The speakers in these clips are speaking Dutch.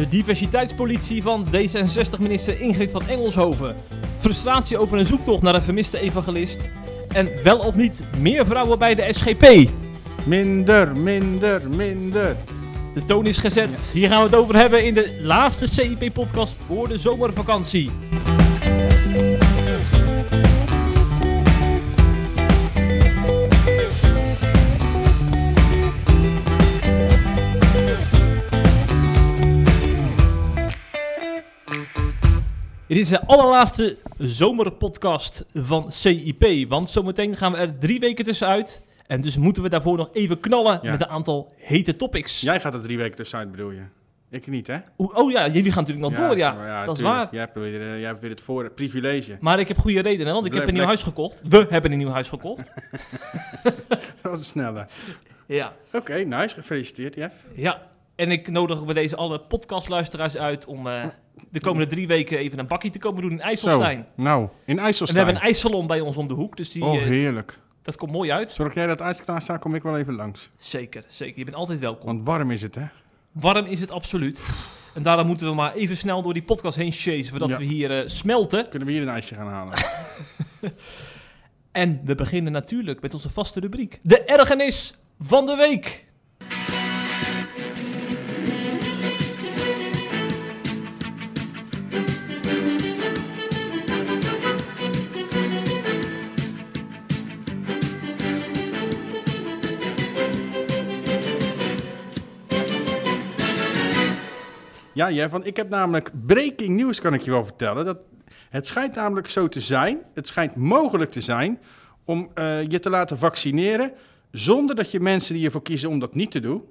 De diversiteitspolitie van D66-minister Ingrid van Engelshoven. Frustratie over een zoektocht naar een vermiste evangelist. En wel of niet meer vrouwen bij de SGP. Minder, minder, minder. De toon is gezet. Hier gaan we het over hebben in de laatste CIP-podcast voor de zomervakantie. Dit is de allerlaatste zomerpodcast van CIP. Want zometeen gaan we er drie weken tussenuit. En dus moeten we daarvoor nog even knallen Ja. met een aantal hete topics. Jij gaat er drie weken tussenuit, bedoel je? Ik niet, hè? Oh ja, jullie gaan natuurlijk nog door, ja. dat is waar. Jij hebt, weer, eh, jij hebt weer het voor, het privilege. Maar ik heb goede redenen, want ik heb een nieuw huis gekocht. We hebben een nieuw huis gekocht. Dat was sneller. ja. Oké, nice. Gefeliciteerd, Jeff. ja. En ik nodig bij deze alle podcastluisteraars uit om eh, de komende drie weken even een bakkie te komen doen in IJsselstein. Nou, in En we IJsselstein. hebben een ijssalon bij ons om de hoek, dus die, Oh, eh, heerlijk. dat komt mooi uit. Zorg jij dat ijs klaar staat, kom ik wel even langs. Zeker, zeker. Je bent altijd welkom. Want warm is het, hè? Warm is het absoluut. En daarom moeten we maar even snel door die podcast heen chasen, voordat Ja. we hier eh, smelten. Kunnen we hier een ijsje gaan halen? En we beginnen natuurlijk met onze vaste rubriek. De ergernis van de week. Ja, Jeff, want ik heb namelijk breaking news, kan ik je wel vertellen. Dat het schijnt namelijk zo te zijn, het schijnt mogelijk te zijn, om eh, je te laten vaccineren... zonder dat je mensen die ervoor kiezen om dat niet te doen...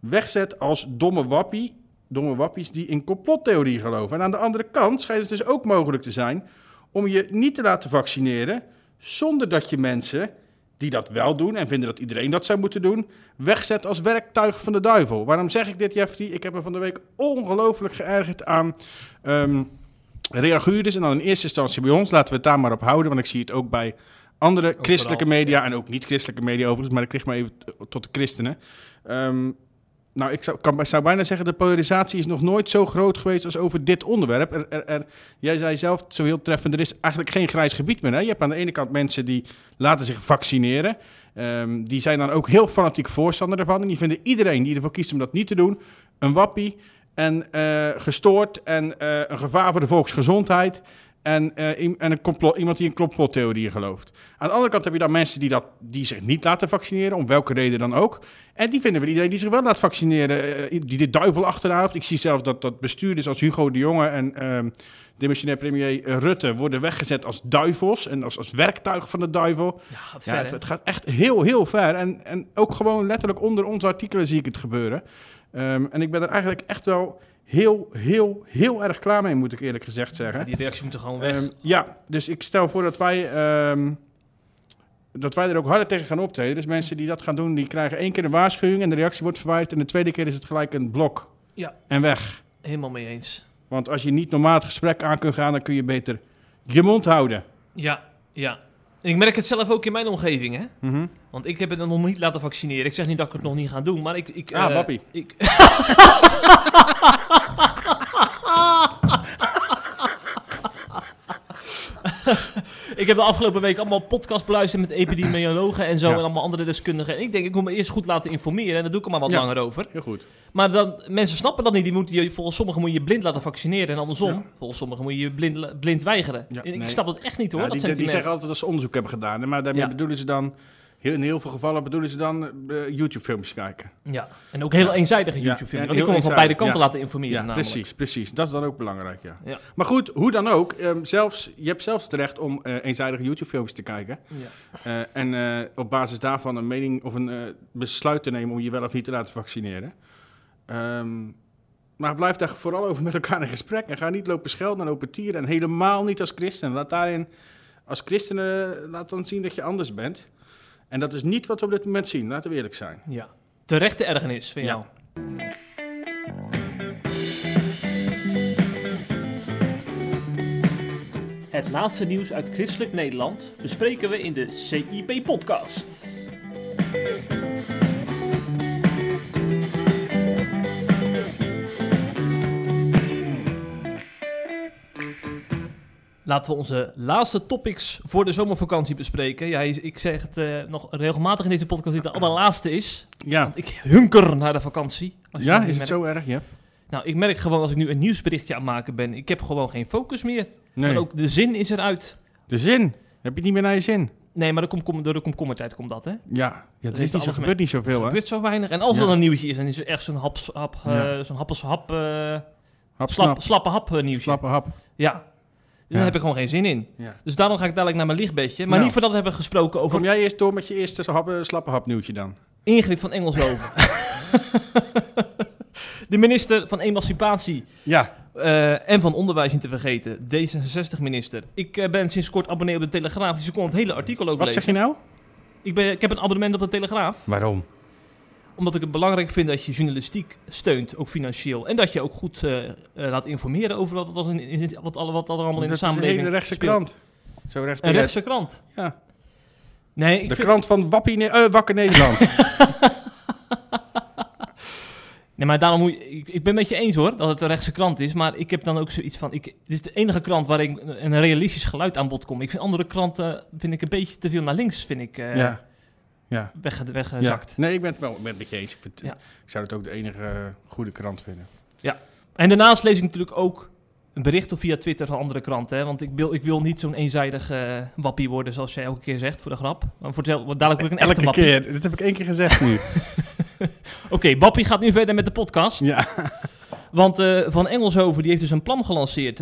wegzet als domme wappie, domme wappies die in complottheorie geloven. En aan de andere kant schijnt het dus ook mogelijk te zijn om je niet te laten vaccineren zonder dat je mensen die dat wel doen en vinden dat iedereen dat zou moeten doen, wegzet als werktuig van de duivel. Waarom zeg ik dit, Jeffrey? Ik heb me van de week ongelooflijk geërgerd aan reaguurders en dan in eerste instantie bij ons. Laten we het daar maar op houden, want ik zie het ook bij andere christelijke vooral, media en ook niet-christelijke media overigens, maar ik kreeg maar even tot de christenen. Ehm, nou, ik zou, zou bijna zeggen, de polarisatie is nog nooit zo groot geweest als over dit onderwerp. Er, er, er- jij zei zelf zo heel treffend, er is eigenlijk geen grijs gebied meer. Hè? Je hebt aan de ene kant mensen die laten zich vaccineren. Ehm, die zijn dan ook heel fanatiek voorstander ervan. En die vinden iedereen die ervoor kiest om dat niet te doen, een wappie en eh, gestoord en eh, een gevaar voor de volksgezondheid. En, eh, en een complot, iemand die in complottheorieën gelooft. Aan de andere kant heb je dan mensen die, dat, die zich niet laten vaccineren, om welke reden dan ook. En die vinden we iedereen die zich wel laat vaccineren, eh, die de duivel achterhoudt. Ik zie zelfs dat, dat bestuurders als Hugo de Jonge en ehm demissionair premier eh, Rutte worden weggezet als duivels en als, als werktuig van de duivel. Ja, gaat Ja, ver, het, hè? het gaat echt heel, heel ver. En, en ook gewoon letterlijk onder onze artikelen zie ik het gebeuren. Ehm, en ik ben er eigenlijk echt wel heel, heel, heel erg klaar mee, moet ik eerlijk gezegd zeggen. Ja, die reactie moet er gewoon weg. Ehm, ja, dus ik stel voor dat wij, ehm, dat wij er ook harder tegen gaan optreden. Dus mensen die dat gaan doen, die krijgen één keer een waarschuwing en de reactie wordt verwijderd. En de tweede keer is het gelijk een blok Ja. en weg. Helemaal mee eens. Want als je niet normaal het gesprek aan kunt gaan, dan kun je beter je mond houden. Ja, ja. Ik merk het zelf ook in mijn omgeving, hè? Mhm. Want ik heb het nog niet laten vaccineren. Ik zeg niet dat ik het nog niet ga doen, maar ik... ik Ah, eh, wappie. Ik... ik heb de afgelopen week allemaal podcast beluisterd met epidemiologen en zo Ja. en allemaal andere deskundigen. En ik denk, ik moet me eerst goed laten informeren en daar doe ik er maar wat Ja. langer over. Heel goed. Maar dan, mensen snappen dat niet. Die moeten je, volgens sommigen moet je je blind laten vaccineren en andersom. Ja. Volgens sommigen moet je je blind, blind weigeren. Ja, En ik nee. snap het echt niet hoor, Ja, dat die, die zeggen altijd dat ze onderzoek hebben gedaan. Maar daarmee Ja. bedoelen ze dan, in heel veel gevallen bedoelen ze dan eh, YouTube-filmpjes kijken. Ja, en ook heel Ja. eenzijdige Ja, YouTube-films. en want die komen van beide kanten ja. laten informeren Ja, precies, precies. Dat is dan ook belangrijk, ja. Ja. Maar goed, hoe dan ook, ehm, zelfs, je hebt zelfs het recht om eh, eenzijdige YouTube-filmpjes te kijken. Ja. Eh, en op basis daarvan een mening of een besluit te nemen om je wel of niet te laten vaccineren. Ehm, maar blijf daar vooral over met elkaar in gesprek. En ga niet lopen schelden en lopen tieren. En helemaal niet als christen. Laat daarin, als christenen, laat dan zien dat je anders bent. En dat is niet wat we op dit moment zien, laten we eerlijk zijn. ja. Terechte ergernis van Ja. jou. Het laatste nieuws uit christelijk Nederland bespreken we in de CIP-podcast. Laten we onze laatste topics voor de zomervakantie bespreken. Ja, ik zeg het eh, nog regelmatig in deze podcast dat het de allerlaatste is. Ja, Want ik hunker naar de vakantie. Als ja is het zo erg, Jeff? Nou, ik merk gewoon als ik nu een nieuwsberichtje aan het maken ben, ik heb gewoon geen focus meer. Nee. Maar ook de zin is eruit. De zin. Heb je niet meer naar je zin? Nee, maar door de, door de komkommertijd komt dat, hè? Ja, ja Dat er is niet zo, gebeurt niet Er zoveel, hè? gebeurt zo weinig. En als er Ja. dan een nieuwtje is, dan is er echt zo'n hap, eh, Ja. zo'n happels, hap, Hap, slap, slappe hap eh, nieuwtje. Slappe hap. Ja. Daar heb ik gewoon geen zin in. Dus daarom ga ik dadelijk naar mijn lichtbedje. Maar Nou. niet voordat we hebben gesproken over Kom jij eerst door met je eerste eh, slappe hap nieuwtje dan? Ingrid van Engelshoven. de minister van Emancipatie Ja. eh, en van Onderwijs niet te vergeten. D66-minister. Ik eh, ben sinds kort abonnee op de Telegraaf, dus ik kon het hele artikel ook Wat lezen. zeg je nou? Ik, ben, ik heb een abonnement op de Telegraaf. Waarom? Omdat ik het belangrijk vind dat je journalistiek steunt, ook financieel. En dat je ook goed eh, eh, laat informeren over wat, wat, in- wat, alle- wat allemaal in de dat is samenleving een hele rechtse speelt. krant. Zo rechts Een rechtse krant. Ja. Nee, ik De vind, krant van Wappie, Ne- eh, Wakker Nederland. nee, maar daarom moet je, ik, ik ben met je eens hoor, dat het een rechtse krant is. Maar ik heb dan ook zoiets van, ik, dit is de enige krant waar ik een realistisch geluid aan bod kom. Ik vind andere kranten, vind ik een beetje te veel naar links, vind ik, ja. Ja. weg, ja. weggezakt. Nee, ik ben het wel ik ben het met je eens. Ik, vind, Ja. ik zou het ook de enige eh, goede krant vinden. En daarnaast lees ik natuurlijk ook een bericht of via Twitter van andere kranten. Hè? Want ik wil, ik wil niet zo'n eenzijdig eh, wappie worden, zoals jij elke keer zegt, voor de grap. Maar voor dadelijk word ik een echte Elke wappie. keer. Dit heb ik één keer gezegd nu. Oké, Wappie gaat nu verder met de podcast. ja. Want eh, Van Engelshoven die heeft dus een plan gelanceerd.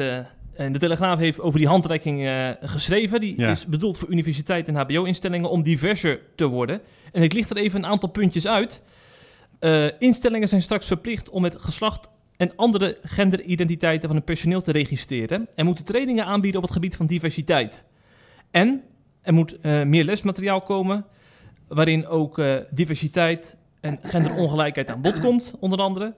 En de Telegraaf heeft over die handreiking eh, geschreven. Die Ja. is bedoeld voor universiteiten en hbo-instellingen om diverser te worden. En ik licht er even een aantal puntjes uit. Eh, instellingen zijn straks verplicht om het geslacht en andere genderidentiteiten van hun personeel te registreren. En moeten trainingen aanbieden op het gebied van diversiteit. En er moet eh, meer lesmateriaal komen, waarin ook diversiteit en genderongelijkheid aan bod komt, onder andere.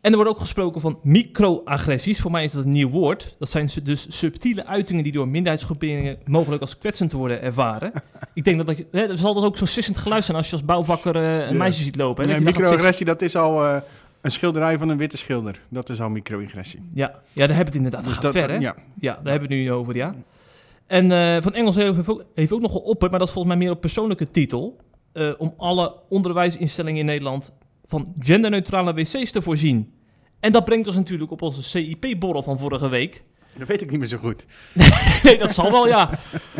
En er wordt ook gesproken van microagressies. Voor mij is dat een nieuw woord. Dat zijn dus subtiele uitingen die door minderheidsgroeperingen mogelijk als kwetsend worden ervaren. Ik denk dat, dat hè, er zal dat ook zo'n sissend geluid zijn als je als bouwvakker eh, een meisje ziet lopen. Hè, Nee, dat microagressie, dat is al eh, een schilderij van een witte schilder. Dat is al microagressie. Ja, ja, daar hebben we het inderdaad. Dat Dus gaat ver, hè? ja. Ja, daar hebben we het nu over, ja. En eh, Van Engels heeft ook, heeft ook nog geopperd, maar dat is volgens mij meer op persoonlijke titel, om alle onderwijsinstellingen in Nederland van genderneutrale wc's te voorzien. En dat brengt ons natuurlijk op onze CIP-borrel van vorige week. Dat weet ik niet meer zo goed. nee, dat zal wel, ja.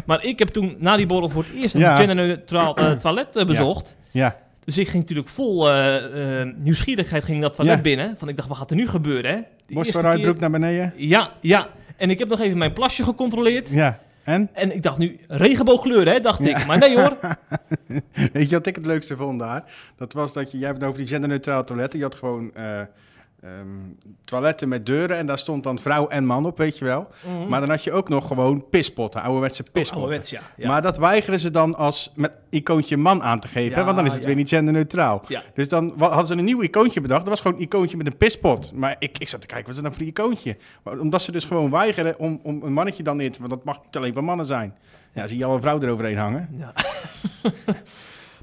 Maar ik heb toen na die borrel voor het eerst een Ja. genderneutraal eh, toilet eh, bezocht. Ja. Dus ik ging natuurlijk vol eh, nieuwsgierigheid ging dat toilet Ja. binnen. Van ik dacht, wat gaat er nu gebeuren, hè? Borst vooruit, keer- broek naar beneden. Ja, ja. En ik heb nog even mijn plasje gecontroleerd. Ja. En? En ik dacht nu, regenboogkleuren, hè, dacht ik. Maar nee hoor. Weet je wat ik het leukste vond daar? Dat was dat je, jij hebt het over die genderneutrale toiletten. Je had gewoon eh, ehm, toiletten met deuren en daar stond dan vrouw en man op, weet je wel. Maar dan had je ook nog gewoon pispotten, ouderwetse pispotten. Ouderwets, ja. ja. Maar dat weigeren ze dan als met icoontje man aan te geven, Ja, hè, want dan is het weer niet genderneutraal. Dus dan hadden ze een nieuw icoontje bedacht. Dat was gewoon een icoontje met een pispot. Maar ik, ik zat te kijken, wat is dat nou voor een icoontje? Maar omdat ze dus gewoon weigeren om, om een mannetje dan in te... Want dat mag niet alleen van mannen zijn. Ja, zie je al een vrouw eroverheen hangen. Ja.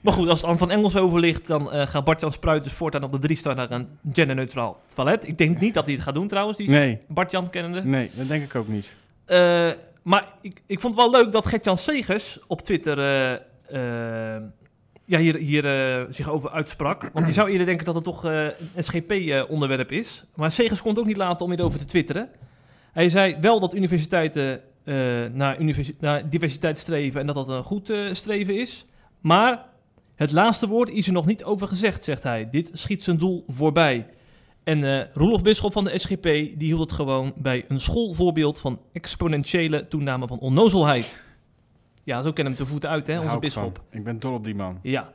maar goed, als het dan van Engels over ligt, dan eh, gaat Bart-Jan Spruit dus voortaan op de drie staan naar een genderneutraal toilet. Ik denk niet dat hij het gaat doen trouwens, die Nee, Bart-Jan kennende. nee, dat denk ik ook niet. Eh, maar ik, ik vond het wel leuk dat Gert-Jan Segers op Twitter eh, ja, hier, hier zich over uitsprak. Want je zou eerder denken dat het toch een SGP-onderwerp is. Maar Segers kon het ook niet laten om hierover te twitteren. Hij zei wel dat universiteiten naar, universi- naar diversiteit streven en dat dat een goed streven is. Maar het laatste woord is er nog niet over gezegd, zegt hij. Dit schiet zijn doel voorbij. En eh Roelof Bisschop van de SGP die hield het gewoon bij een schoolvoorbeeld van exponentiële toename van onnozelheid. Ja, zo kennen hem te voeten uit, hè, onze bisschop. Ik ben dol op die man. Ja.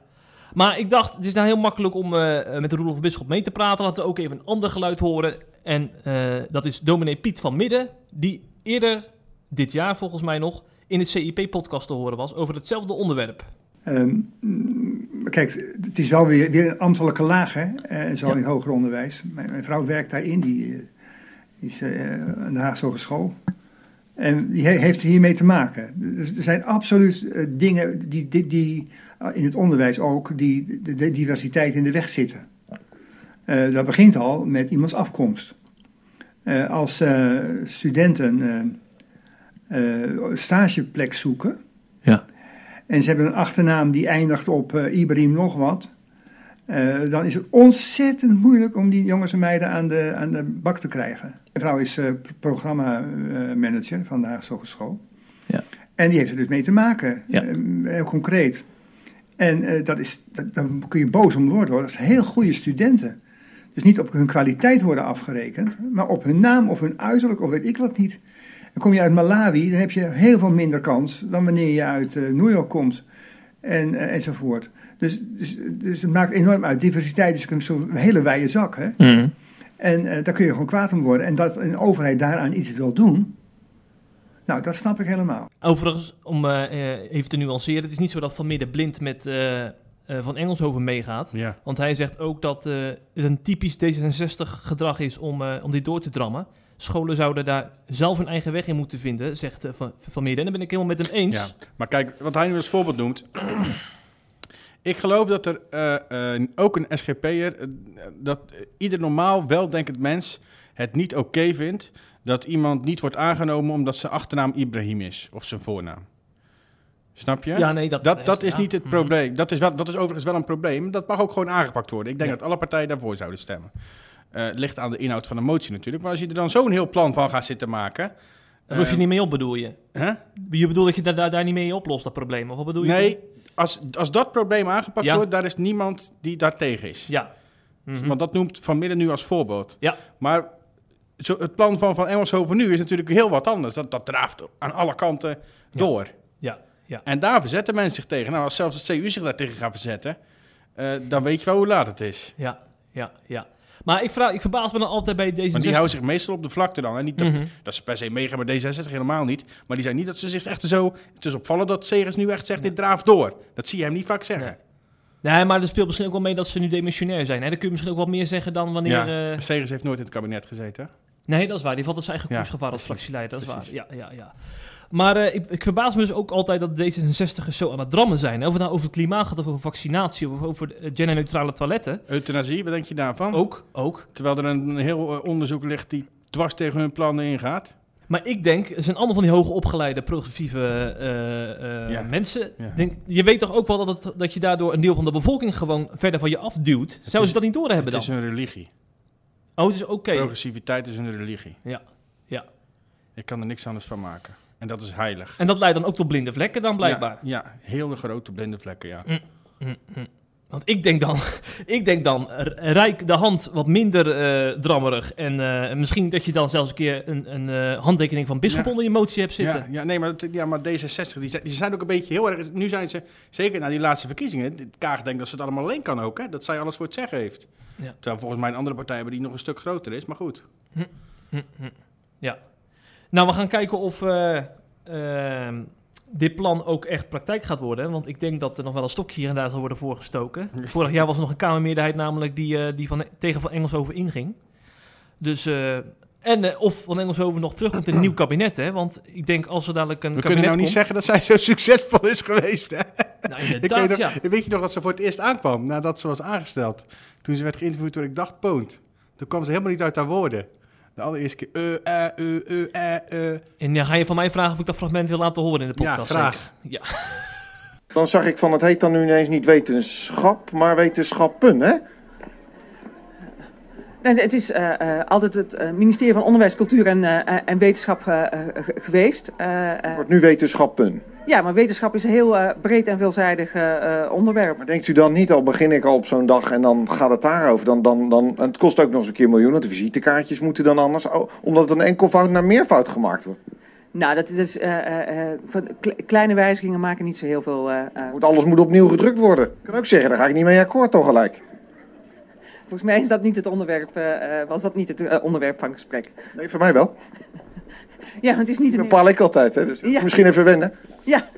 Maar ik dacht, het is nou heel makkelijk om eh, met de Roelof Bisschop mee te praten. Laten we ook even een ander geluid horen. En eh, dat is dominee Piet van Midden, die eerder dit jaar volgens mij nog in het CIP-podcast te horen was over hetzelfde onderwerp. Ehm, mm, kijk, het is wel weer, weer een ambtelijke laag, hè, eh, zo Ja. in hoger onderwijs. Mijn, mijn vrouw werkt daarin, die, eh, die is eh, aan de Haagse Hogeschool. En die he- heeft hiermee te maken. Dus er zijn absoluut dingen die, die, die in het onderwijs ook, die de, de diversiteit in de weg zitten. Dat begint al met iemands afkomst. Als studenten stageplek zoeken. Ja. En ze hebben een achternaam die eindigt op eh, Ibrahim nog wat. eh, dan is het ontzettend moeilijk om die jongens en meiden aan de, aan de bak te krijgen. Mijn vrouw is eh programma-manager van de Haagse Hogeschool. Ja. En die heeft er dus mee te maken, Ja. heel concreet. En dat is, dat, daar kun je boos om worden hoor. Dat zijn heel goede studenten. Dus niet op hun kwaliteit worden afgerekend, maar op hun naam of hun uiterlijk of weet ik wat niet. Dan kom je uit Malawi, dan heb je heel veel minder kans dan wanneer je uit eh, New York komt en, eh, enzovoort. Dus, dus, dus het maakt enorm uit. Diversiteit is zo'n hele wijde zak. Hè? Mhm. En eh, daar kun je gewoon kwaad om worden. En dat een overheid daaraan iets wil doen, nou, dat snap ik helemaal. Overigens, om eh, eh, even te nuanceren, het is niet zo dat Van Midden blind met eh, eh, Van Engelshoven meegaat. Ja. Want hij zegt ook dat eh, het een typisch D66-gedrag is om, eh, om dit door te drammen. Scholen zouden daar zelf hun eigen weg in moeten vinden, zegt eh, Van, van Midden. En daar ben ik helemaal met hem eens. Ja, maar kijk, wat hij nu als voorbeeld noemt. ik geloof dat er eh, eh, ook een SGP'er, dat ieder normaal weldenkend mens het niet oké vindt dat iemand niet wordt aangenomen omdat zijn achternaam Ibrahim is of zijn voornaam. Snap je? Ja, nee, dat, Dat, dat is ja. niet het Mhm. probleem. Dat is, wel, dat is overigens wel een probleem. Dat mag ook gewoon aangepakt worden. Ik denk Ja. dat alle partijen daarvoor zouden stemmen. Eh, ligt aan de inhoud van de motie natuurlijk. Maar als je er dan zo'n heel plan van gaat zitten maken. Daar los je eh, niet mee op, bedoel je? Je bedoelt dat je daar, daar, daar niet mee oplost, dat probleem? Of wat bedoel je? Nee, als, als dat probleem aangepakt Ja. wordt, daar is niemand die daar tegen is. Ja. Mhm. Want dat noemt Van Midden nu als voorbeeld. Ja. Maar zo, het plan van Van Engelshoven nu is natuurlijk heel wat anders. Dat, dat draaft aan alle kanten Ja. door. Ja, ja. En daar verzetten mensen zich tegen. Nou, als zelfs het CU zich daar tegen gaat verzetten, eh, dan weet je wel hoe laat het is. Ja, ja, ja. Maar ik, vraag, ik verbaas me dan altijd bij deze. Want die houden zich meestal op de vlakte dan. En niet dat, Mhm. dat ze per se meegaan met D66, helemaal niet. Maar die zijn niet dat ze zich echt zo... Het is opvallend dat Segers nu echt zegt, dit draaft door. Dat zie je hem niet vaak zeggen. Nee, maar er speelt misschien ook wel mee dat ze nu demissionair zijn. Hè? Dan kun je misschien ook wel meer zeggen dan wanneer... Ja, eh, Segers heeft nooit in het kabinet gezeten. Nee, dat is waar. Die valt als zijn eigen Ja, als fractieleider. Dat is precies. waar. Ja, ja, ja. Maar eh, ik, ik verbaas me dus ook altijd dat D66'ers zo aan het drammen zijn. Of het nou over het klimaat gaat, of over vaccinatie, of over eh, genderneutrale toiletten. Euthanasie, wat denk je daarvan? Ook, ook. Terwijl er een, heel eh, onderzoek ligt die dwars tegen hun plannen ingaat. Maar ik denk, het zijn allemaal van die hoogopgeleide, progressieve Ja. mensen. Ja. Denk, je weet toch ook wel dat, het, dat je daardoor een deel van de bevolking gewoon verder van je afduwt? Zouden is- ze dat niet doorhebben Het dan? is een religie. Oh, het is oké. Progressiviteit is een religie. Ja, ja. Ik kan er niks anders van maken. En dat is heilig. En dat leidt dan ook tot blinde vlekken dan blijkbaar. Ja, ja hele grote blinde vlekken, ja. Hm, hm. Want ik denk dan, ik denk dan, rijk de hand wat minder eh, drammerig. En eh, misschien dat je dan zelfs een keer een, een eh, handtekening van Bisschop Ja. onder je motie hebt zitten. Ja, ja, nee, maar, ja, maar D66, die zijn, die zijn ook een beetje heel erg... Nu zijn ze, zeker na die laatste verkiezingen... Kaag denkt dat ze het allemaal alleen kan ook, hè? Dat zij alles voor het zeggen heeft. Ja. Terwijl volgens mij een andere partij hebben die nog een stuk groter is, maar goed. Hm, hm. Ja. Nou, we gaan kijken of eh, ehm, dit plan ook echt praktijk gaat worden. Want ik denk dat er nog wel een stokje hier en daar zal worden voorgestoken. Vorig jaar was er nog een Kamermeerderheid namelijk die, eh, die van, tegen Van Engelshoven inging. Dus, eh, en of Van Engelshoven nog terugkomt in een nieuw kabinet, hè. Want ik denk als er dadelijk een We kabinet kunnen nou niet komt... zeggen dat zij zo succesvol is geweest, hè? Nou, Ik inderdaad, weet, nog, ja. weet je nog dat ze voor het eerst aankwam, nadat ze was aangesteld? Toen ze werd geïnterviewd door Ik Dacht Poont. Toen kwam ze helemaal niet uit haar woorden. De allereerste keer, eh, eh, eh, eh, eh, eh. En dan ga je van mij vragen of ik dat fragment wil laten horen in de Ja, podcast. graag. zeker? Ja. Dan zag ik van, het heet dan nu ineens niet wetenschap, maar wetenschappen, hè? Nee, het is eh, eh, altijd het eh, ministerie van Onderwijs, Cultuur en, eh, en Wetenschap ge- geweest. Eh, eh, Wordt nu wetenschappen. Ja, maar wetenschap is een heel eh, breed en veelzijdig eh, eh, onderwerp. Maar denkt u dan niet, al begin ik al op zo'n dag en dan gaat het daarover. Dan, dan, dan, en het kost ook nog eens een keer een miljoen, want de visitekaartjes moeten dan anders. Oh, omdat het een enkelvoud naar meervoud gemaakt wordt. Nou, dat is, van kle- kleine wijzigingen maken niet zo heel veel. Moet, alles moet opnieuw gedrukt worden. Ik kan ook zeggen, daar ga ik niet mee akkoord toch gelijk. volgens mij is dat niet het onderwerp, was dat niet het onderwerp van gesprek. Nee, voor mij wel. Ja, het is niet Dat een. bepaal ik altijd, hè. Dus Ja. misschien even wennen. Ja.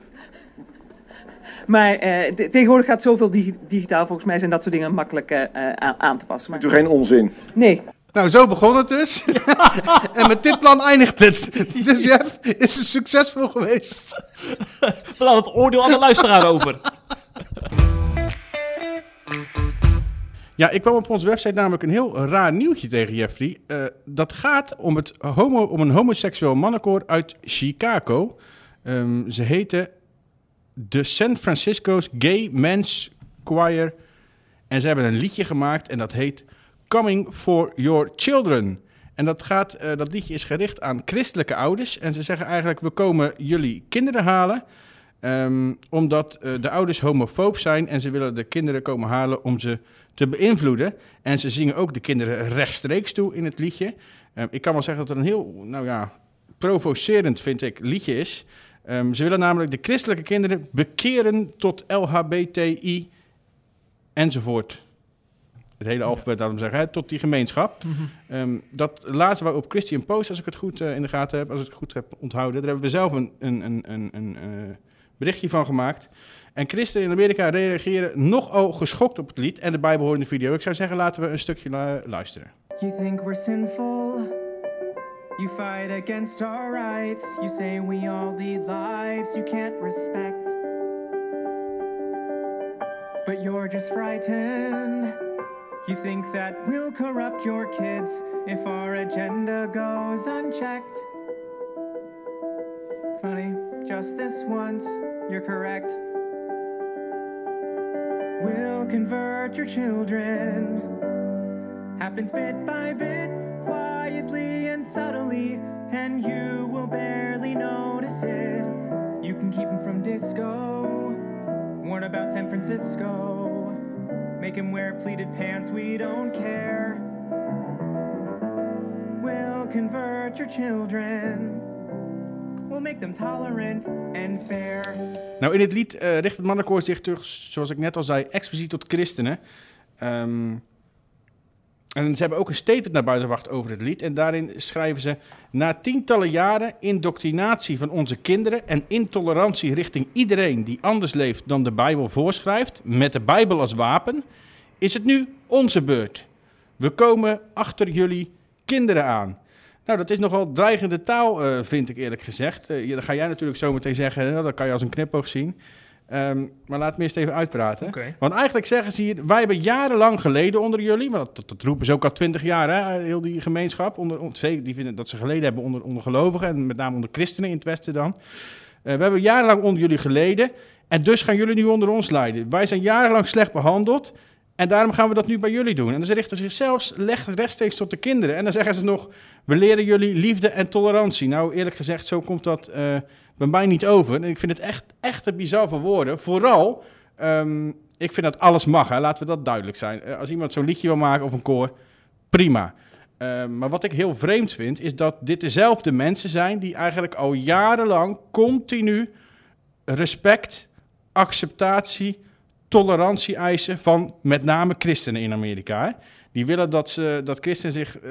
Maar eh, te- tegenwoordig gaat zoveel digi- digitaal. Volgens mij zijn dat soort dingen makkelijk eh, eh, aan, te passen. Maar, u geen onzin. nee. Nou, zo begon het dus. en met dit plan eindigt het. Dus Jeff is succesvol geweest. We laten het oordeel aan de luisteraar over. Ja, ik kwam op onze website namelijk een heel raar nieuwtje tegen Jeffrey. Eh, dat gaat om, het homo, om een homoseksueel mannenkoor uit Chicago. Ehm, ze heten de San Francisco's Gay Men's Choir. En ze hebben een liedje gemaakt en dat heet Coming for Your Children. En dat, gaat, eh, dat liedje is gericht aan christelijke ouders. En ze zeggen eigenlijk, we komen jullie kinderen halen... Ehm, omdat eh, de ouders homofoob zijn en ze willen de kinderen komen halen om ze te beïnvloeden. En ze zingen ook de kinderen rechtstreeks toe in het liedje. Ehm, ik kan wel zeggen dat het een heel, nou ja, provocerend vind ik liedje is. Ehm, ze willen namelijk de christelijke kinderen bekeren tot LHBTI enzovoort. Het hele alfabet, laten we zeggen, hè, tot die gemeenschap. Ehm, dat laatste waar op Christian Post, als ik het goed eh, in de gaten heb, als ik het goed heb onthouden, daar hebben we zelf een, een, een, een, een eh, berichtje van gemaakt. En christenen in Amerika reageren nogal geschokt op het lied en de bijbehorende video. Ik zou zeggen, laten we een stukje lu- luisteren. You think we're sinful. You fight against our rights. You say we all lead lives you can't respect. But you're just frightened. You think that we'll corrupt your kids if our agenda goes unchecked. Funny, just this once, you're correct. We'll convert your children happens bit by bit, quietly and subtly, and you will barely notice it. You can keep him from disco, warn about San Francisco, make him wear pleated pants, we don't care. We'll convert your children, make them tolerant and fair. Nou, in het lied eh, richt het mannenkoor zich terug, zoals ik net al zei, expliciet tot christenen. Ehm, en ze hebben ook een statement naar buiten gebracht over het lied. En daarin schrijven ze... Na tientallen jaren indoctrinatie van onze kinderen... en intolerantie richting iedereen die anders leeft dan de Bijbel voorschrijft... met de Bijbel als wapen... is het nu onze beurt. We komen achter jullie kinderen aan. Nou, dat is nogal dreigende taal, eh, vind ik eerlijk gezegd. Dat ga jij natuurlijk zo meteen zeggen, hè, dat kan je als een knipoog zien. Ehm, maar laat me eerst even uitpraten. Want eigenlijk zeggen ze hier, wij hebben jarenlang geleden onder jullie, maar dat, dat, dat roepen ze ook al twintig jaar, hè, heel die gemeenschap. Onder, on- zeker, die vinden dat ze geleden hebben onder, onder gelovigen en met name onder christenen in het Westen dan. Eh, we hebben jarenlang onder jullie geleden en dus gaan jullie nu onder ons lijden. Wij zijn jarenlang slecht behandeld en daarom gaan we dat nu bij jullie doen. En ze richten zich zelfs leg- rechtstreeks tot de kinderen. En dan zeggen ze nog, we leren jullie liefde en tolerantie. Nou, eerlijk gezegd, zo komt dat eh, bij mij niet over. En ik vind het echt, echt een bizar woorden. Vooral, ehm, ik vind dat alles mag. Laten we dat duidelijk zijn. Eh, als iemand zo'n liedje wil maken of een koor, prima. Eh, maar wat ik heel vreemd vind, is dat dit dezelfde mensen zijn die eigenlijk al jarenlang continu respect, acceptatie, tolerantie eisen van met name christenen in Amerika. Die willen dat, ze, dat christenen zich eh,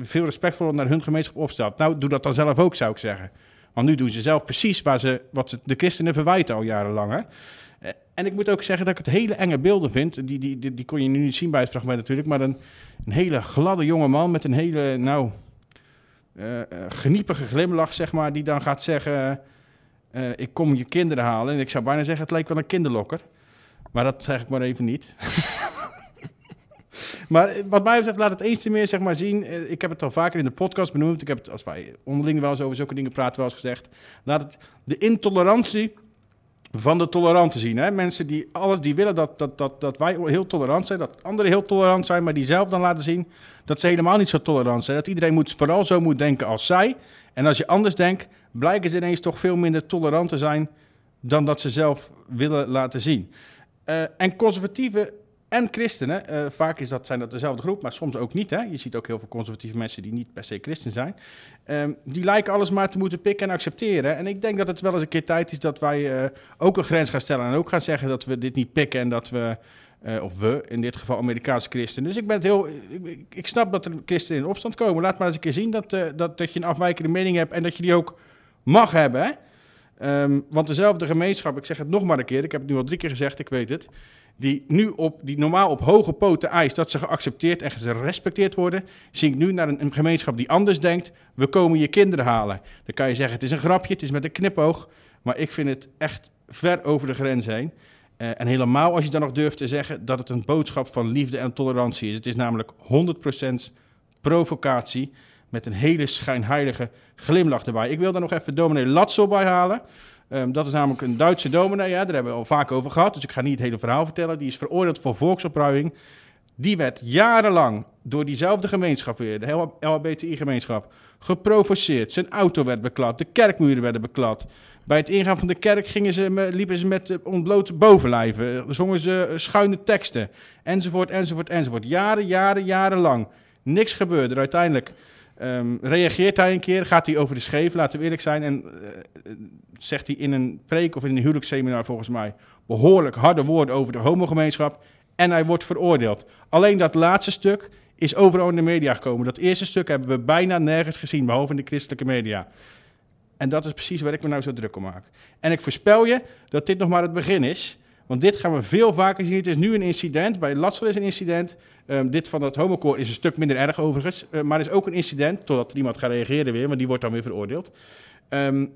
veel respectvoller naar hun gemeenschap opstelt. Nou, doe dat dan zelf ook, zou ik zeggen. Want nu doen ze zelf precies waar ze, wat ze de christenen verwijten al jarenlang. Hè? Eh, En ik moet ook zeggen dat ik het hele enge beelden vind. Die, die, die, kon je nu niet zien bij het fragment natuurlijk. Maar een, een hele gladde jonge man met een hele, nou, eh, geniepige glimlach, zeg maar. Die dan gaat zeggen, ik kom je kinderen halen. En ik zou bijna zeggen, het leek wel een kinderlokker. Maar dat zeg ik maar even niet. maar eh, wat mij betreft laat het eens te meer zeg maar, zien. eh, Ik heb het al vaker in de podcast benoemd. Ik heb het, als wij onderling wel eens over zulke dingen praten, wel eens gezegd. Laat het de intolerantie van de toleranten zien. Hè? Mensen die alles die willen dat, dat, dat, dat wij heel tolerant zijn, dat anderen heel tolerant zijn, maar die zelf dan laten zien dat ze helemaal niet zo tolerant zijn. Dat iedereen moet, vooral zo moet denken als zij. En als je anders denkt, blijken ze ineens toch veel minder tolerant te zijn dan dat ze zelf willen laten zien. Eh, en conservatieven en christenen, eh, vaak is dat, zijn dat dezelfde groep, maar soms ook niet. Hè? Je ziet ook heel veel conservatieve mensen die niet per se christen zijn. Ehm, die lijken alles maar te moeten pikken en accepteren. En ik denk dat het wel eens een keer tijd is dat wij eh, ook een grens gaan stellen. En ook gaan zeggen dat we dit niet pikken en dat we, of we, in dit geval Amerikaanse christenen. Dus ik ben het heel, ik, ik- snap dat er christenen in opstand komen. Laat maar eens een keer zien dat, dat, dat je een afwijkende mening hebt en dat je die ook mag hebben. Hè? Ehm, want dezelfde gemeenschap, ik zeg het nog maar een keer, ik heb het nu al drie keer gezegd, ik weet het. Die nu op, die normaal op hoge poten eist dat ze geaccepteerd en gerespecteerd worden, zie ik nu naar een, een gemeenschap die anders denkt. We komen je kinderen halen. Dan kan je zeggen, het is een grapje, het is met een knipoog. Maar ik vind het echt ver over de grens heen. Eh, en helemaal als je dan nog durft te zeggen dat het een boodschap van liefde en tolerantie is. Het is namelijk 100% provocatie met een hele schijnheilige glimlach erbij. Ik wil daar nog even dominee Latzel bij halen. Ehm, dat is namelijk een Duitse dominee, ja, daar hebben we al vaak over gehad. Dus ik ga niet het hele verhaal vertellen. Die is veroordeeld voor volksopruiing. Die werd jarenlang door diezelfde gemeenschap weer, de LHBTI-gemeenschap, geprovoceerd. Zijn auto werd beklad, de kerkmuren werden beklad. Bij het ingaan van de kerk gingen ze, liepen ze met eh, ontblote bovenlijven, zongen ze eh, schuine teksten, enzovoort, enzovoort, enzovoort. Jaren, jaren, jarenlang. Niks gebeurde. Uiteindelijk ehm, reageert hij een keer, gaat hij over de scheef, laten we eerlijk zijn, en eh, zegt hij in een preek of in een huwelijksseminar volgens mij behoorlijk harde woorden over de homogemeenschap. En hij wordt veroordeeld. Alleen dat laatste stuk is overal in de media gekomen. Dat eerste stuk hebben we bijna nergens gezien, behalve in de christelijke media. En dat is precies waar ik me nou zo druk om maak. En ik voorspel je dat dit nog maar het begin is. Want dit gaan we veel vaker zien. Het is nu een incident. Bij Latsel is een incident. Ehm, dit van dat homokoor is een stuk minder erg overigens. Eh, maar er is ook een incident, totdat er iemand gaat reageren weer, want die wordt dan weer veroordeeld. Ehm,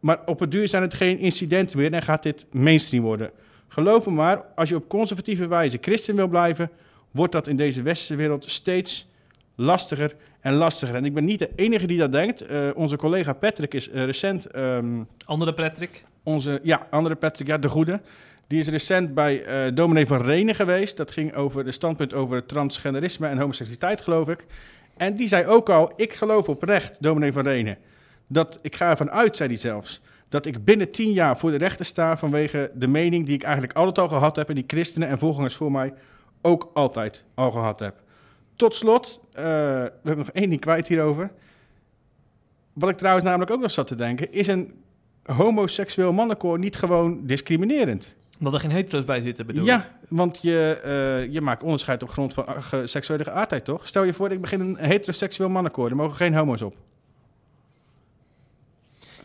maar op het duur zijn het geen incidenten meer en gaat dit mainstream worden. Geloof me maar, als je op conservatieve wijze christen wil blijven, wordt dat in deze westerse wereld steeds lastiger en lastiger. En ik ben niet de enige die dat denkt. Eh, onze collega Patrick is eh, recent, ehm, Andere Patrick. onze, ja, andere Patrick, ja, de goede. Die is recent bij eh dominee van Renen geweest. Dat ging over de standpunt over transgenderisme en homoseksualiteit, geloof ik. En die zei ook al, ik geloof oprecht, dominee van Renen, dat ik ga ervan uit, zei hij zelfs, dat ik binnen tien jaar voor de rechter sta vanwege de mening die ik eigenlijk altijd al gehad heb en die christenen en volgers voor mij ook altijd al gehad heb. Tot slot, eh, we hebben nog één ding kwijt hierover. Wat ik trouwens namelijk ook nog zat te denken, is een homoseksueel mannenkoor niet gewoon discriminerend? Omdat er geen hetero's bij zitten, bedoel je? Ja, want je, eh, je maakt onderscheid op grond van uh, ge- seksuele geaardheid, toch? Stel je voor, ik begin een heteroseksueel mannenkoor, er mogen geen homo's op.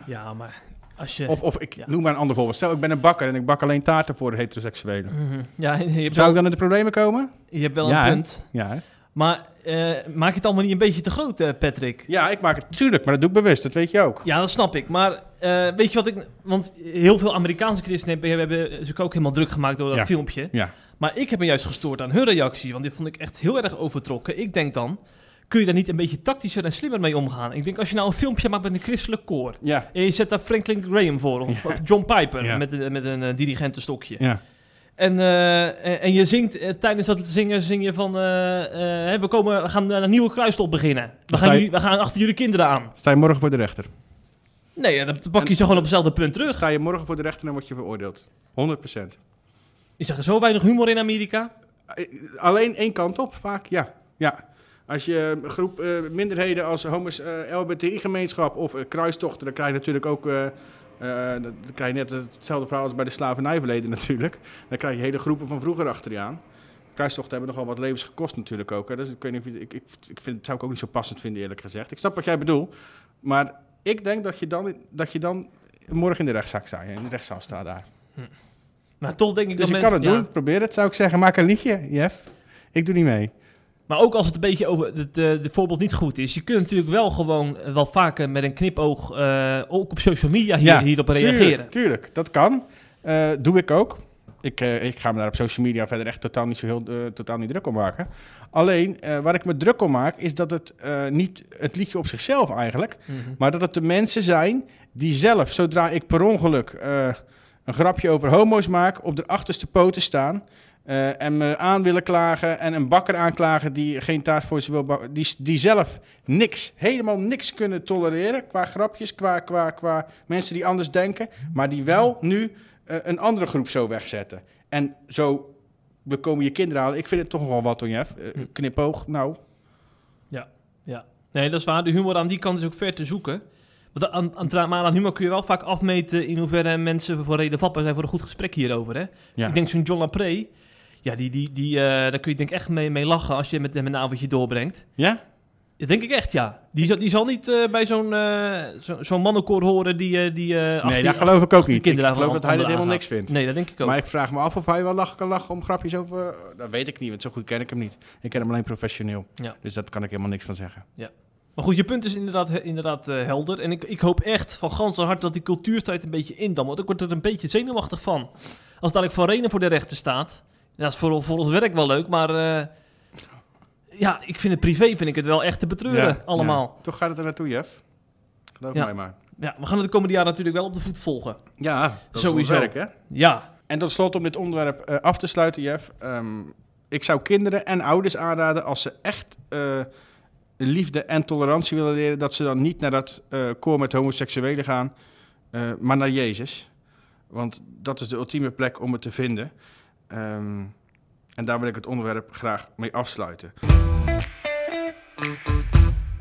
Ja, maar als je... Of, of ik Ja. noem maar een ander voorbeeld. Stel, ik ben een bakker en ik bak alleen taarten voor heteroseksuelen. Mhm. Ja, je hebt Zou wel, ik dan in de problemen komen? je hebt wel Ja, een punt. Ja? Maar eh, maak je het allemaal niet een beetje te groot, eh, Patrick? ja, ik maak het tuurlijk, maar dat doe ik bewust, dat weet je ook. Ja, dat snap ik. Maar eh, weet je wat ik... Want heel veel Amerikaanse christenen hebben, zich ook helemaal druk gemaakt door dat Ja. filmpje. Ja. Maar ik heb me juist gestoord aan hun reactie. Want dit vond ik echt heel erg overtrokken. Ik denk dan, kun je daar niet een beetje tactischer en slimmer mee omgaan? Ik denk, als je nou een filmpje maakt met een christelijk koor... Ja, En je zet daar Franklin Graham voor, of John Piper met, een- met een eh, dirigentenstokje. En, eh, en, en je zingt, tijdens dat zingen, zing je van, we, komen, we gaan een nieuwe kruistop beginnen. We gaan, je- we gaan achter jullie kinderen aan. Sta je morgen voor de rechter? Nee, ja, dan pak je ze gewoon op hetzelfde punt terug. Sta je morgen voor de rechter en word je veroordeeld. 100%. Is er zo weinig humor in Amerika? Eh, Alleen één kant op, vaak, ja. ja. Als je een groep eh, minderheden als homos, eh, LBTI-gemeenschap of eh, kruistochten, dan krijg je natuurlijk ook... eh, eh, dan krijg je net hetzelfde verhaal als bij de slavernijverleden natuurlijk. Dan krijg je hele groepen van vroeger achter je aan. Kruistochten hebben nogal wat levens gekost natuurlijk ook. Hè. Dus ik, weet niet of je, ik, ik, ik vind, het zou ik ook niet zo passend vinden eerlijk gezegd. Ik snap wat jij bedoelt. Maar ik denk dat je dan, dat je dan morgen in de rechtszaak staat. In de rechtszaal staat daar. Maar toch denk ik Dus dat je kan het ja. doen, probeer het zou ik zeggen. Maak een liedje, Jeff. Ik doe niet mee. Maar ook als het een beetje over het de, de voorbeeld niet goed is. Je kunt natuurlijk wel gewoon eh, wel vaker met een knipoog eh, ook op social media hier, hierop reageren. Tuurlijk, tuurlijk, dat kan. Eh, doe ik ook. Ik, eh, ik ga me daar op social media verder echt totaal niet zo heel eh, totaal niet druk om maken. Alleen, eh, waar ik me druk om maak, is dat het eh, niet het liedje op zichzelf eigenlijk, Mhm. maar dat het de mensen zijn die zelf, zodra ik per ongeluk eh, een grapje over homo's maak, op de achterste poten staan. en me aan willen klagen en een bakker aanklagen die geen taart voor ze wil bakken. Die, die zelf niks, helemaal niks kunnen tolereren qua grapjes, qua, qua, qua mensen die anders denken. Maar die wel nu een andere groep zo wegzetten. En zo bekomen je kinderen halen. Ik vind het toch wel wat, hoor, Jeff. Eh, knipoog, nou. Ja, nee, dat is waar. De humor aan die kant is ook ver te zoeken. Want aan, maar aan humor kun je wel vaak afmeten in hoeverre mensen voor reden vatbaar zijn voor een goed gesprek hierover. Hè? Ja. Ik denk zo'n John Lapree, ja, die, die, die, eh, daar kun je denk ik echt mee, mee lachen als je met hem een avondje doorbrengt. Ja? Dat denk ik echt, ja. Die, zal- die zal niet eh, bij zo'n zo, zo'n mannenkoor horen die... eh, die Nee, dat geloof ik ook niet. Ik geloof dat hij er helemaal niks vindt. Nee, dat denk ik ook. Maar ik vraag me af of hij wel lachen kan lachen om grapjes over... Dat weet ik niet, want zo goed ken ik hem niet. Ik ken hem alleen professioneel. Ja. Dus daar kan ik helemaal niks van zeggen. Maar goed, je punt is inderdaad, inderdaad helder. En ik, ik hoop echt van ganse hart dat die cultuurstrijd een beetje indam. Want ik word er een beetje zenuwachtig van. Als dadelijk Van Renen voor de rechter staat. Ja, dat is voor, voor ons werk wel leuk, maar... ja, ik vind het privé vind ik het wel echt te betreuren Ja, allemaal. ja. Toch gaat het er naartoe, Jeff. Geloof Ja. mij maar. Ja. we gaan het de komende jaren natuurlijk wel op de voet volgen. Ja, dat Sowieso. is werk, hè? Ja, En tot slot om dit onderwerp eh, af te sluiten, Jeff. Ehm, ik zou kinderen en ouders aanraden als ze echt eh, liefde en tolerantie willen leren, dat ze dan niet naar dat eh koor met homoseksuelen gaan, eh, maar naar Jezus. Want dat is de ultieme plek om het te vinden. Ehm, en daar wil ik het onderwerp graag mee afsluiten.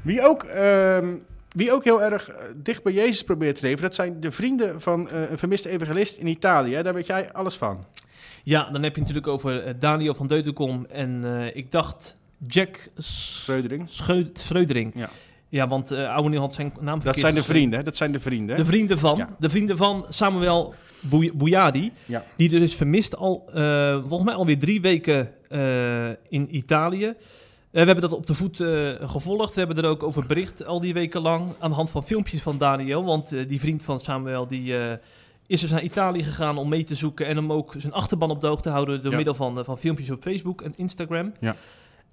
Wie ook, ehm, wie ook heel erg eh, dicht bij Jezus probeert te leven, dat zijn de vrienden van eh, een vermiste evangelist in Italië. hè. Daar weet jij alles van. ja, dan heb je natuurlijk over eh, Daniel van Deutenkom en eh, ik dacht Jack S- Freudering. Scheu- Schreudering. Ja. Ja, want eh oude Neil had zijn naam verkeerd Dat zijn de vrienden, hè? dat zijn de vrienden. De vrienden van, Ja. de vrienden van Samuel Bouyadi. Ja. Die dus is vermist al, eh, volgens mij alweer drie weken eh, in Italië. Eh, we hebben dat op de voet gevolgd. We hebben er ook over bericht al die weken lang. Aan de hand van filmpjes van Daniel. Want die vriend van Samuel die, is dus naar Italië gegaan om mee te zoeken. En om ook zijn achterban op de hoogte te houden. Door Ja. middel van, van filmpjes op Facebook en Instagram. Ja.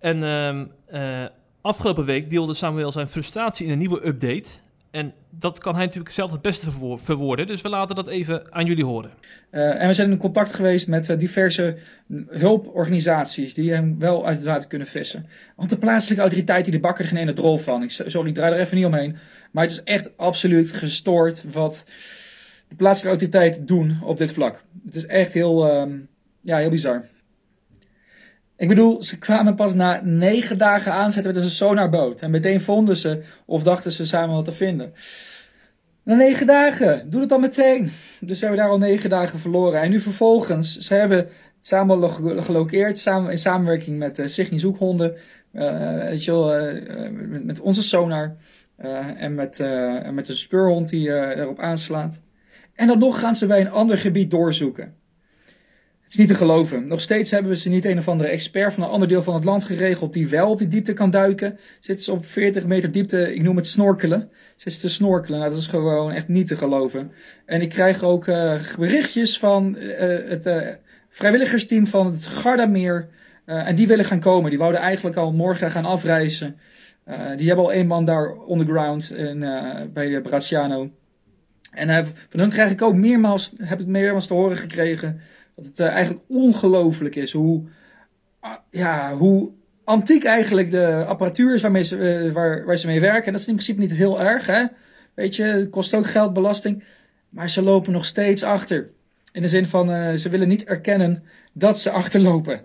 En ehm, eh, afgelopen week deelde Samuel zijn frustratie in een nieuwe update. En dat kan hij natuurlijk zelf het beste verwoor- verwoorden. Dus we laten dat even aan jullie horen. Eh, en we zijn in contact geweest met eh, diverse hulporganisaties die hem wel uit het water kunnen vissen. Want de plaatselijke autoriteit die de bakker er geen ene drol van. Ik, sorry, ik draai er even niet omheen. Maar het is echt absoluut gestoord wat de plaatselijke autoriteiten doen op dit vlak. Het is echt heel, ehm, ja, heel bizar. Ik bedoel, ze kwamen pas na negen dagen aanzetten met een sonarboot. En meteen vonden ze, of dachten ze samen wat te vinden. Na negen dagen, doe het dan meteen. Dus we hebben daar al negen dagen verloren. En nu vervolgens, ze hebben samen lo- gelokeerd, samen, in samenwerking met uh, Zoekhonden, eh, weet je wel, eh, met, met onze sonar en met, en met de speurhond die erop aanslaat. En dan nog gaan ze bij een ander gebied doorzoeken. Het is niet te geloven. Nog steeds hebben ze niet een of andere expert van een ander deel van het land geregeld die wel op die diepte kan duiken. Zitten ze op 40 meter diepte, ik noem het snorkelen. Zitten ze te snorkelen. Nou, dat is gewoon echt niet te geloven. En ik krijg ook eh, berichtjes van eh, het eh, vrijwilligersteam van het Gardameer. En die willen gaan komen. Die wouden eigenlijk al morgen gaan afreizen. Die hebben al één man daar underground in, bij Braziano. En van hun krijg ik ook meermaals, heb ik meermaals te horen gekregen dat het uh, eigenlijk ongelooflijk is hoe, uh, ja, hoe antiek eigenlijk de apparatuur is waarmee ze, uh, waar, waar ze mee werken. En dat is in principe niet heel erg, hè. Weet je, het kost ook geld, belasting. Maar ze lopen nog steeds achter. In de zin van, uh, ze willen niet erkennen dat ze achterlopen.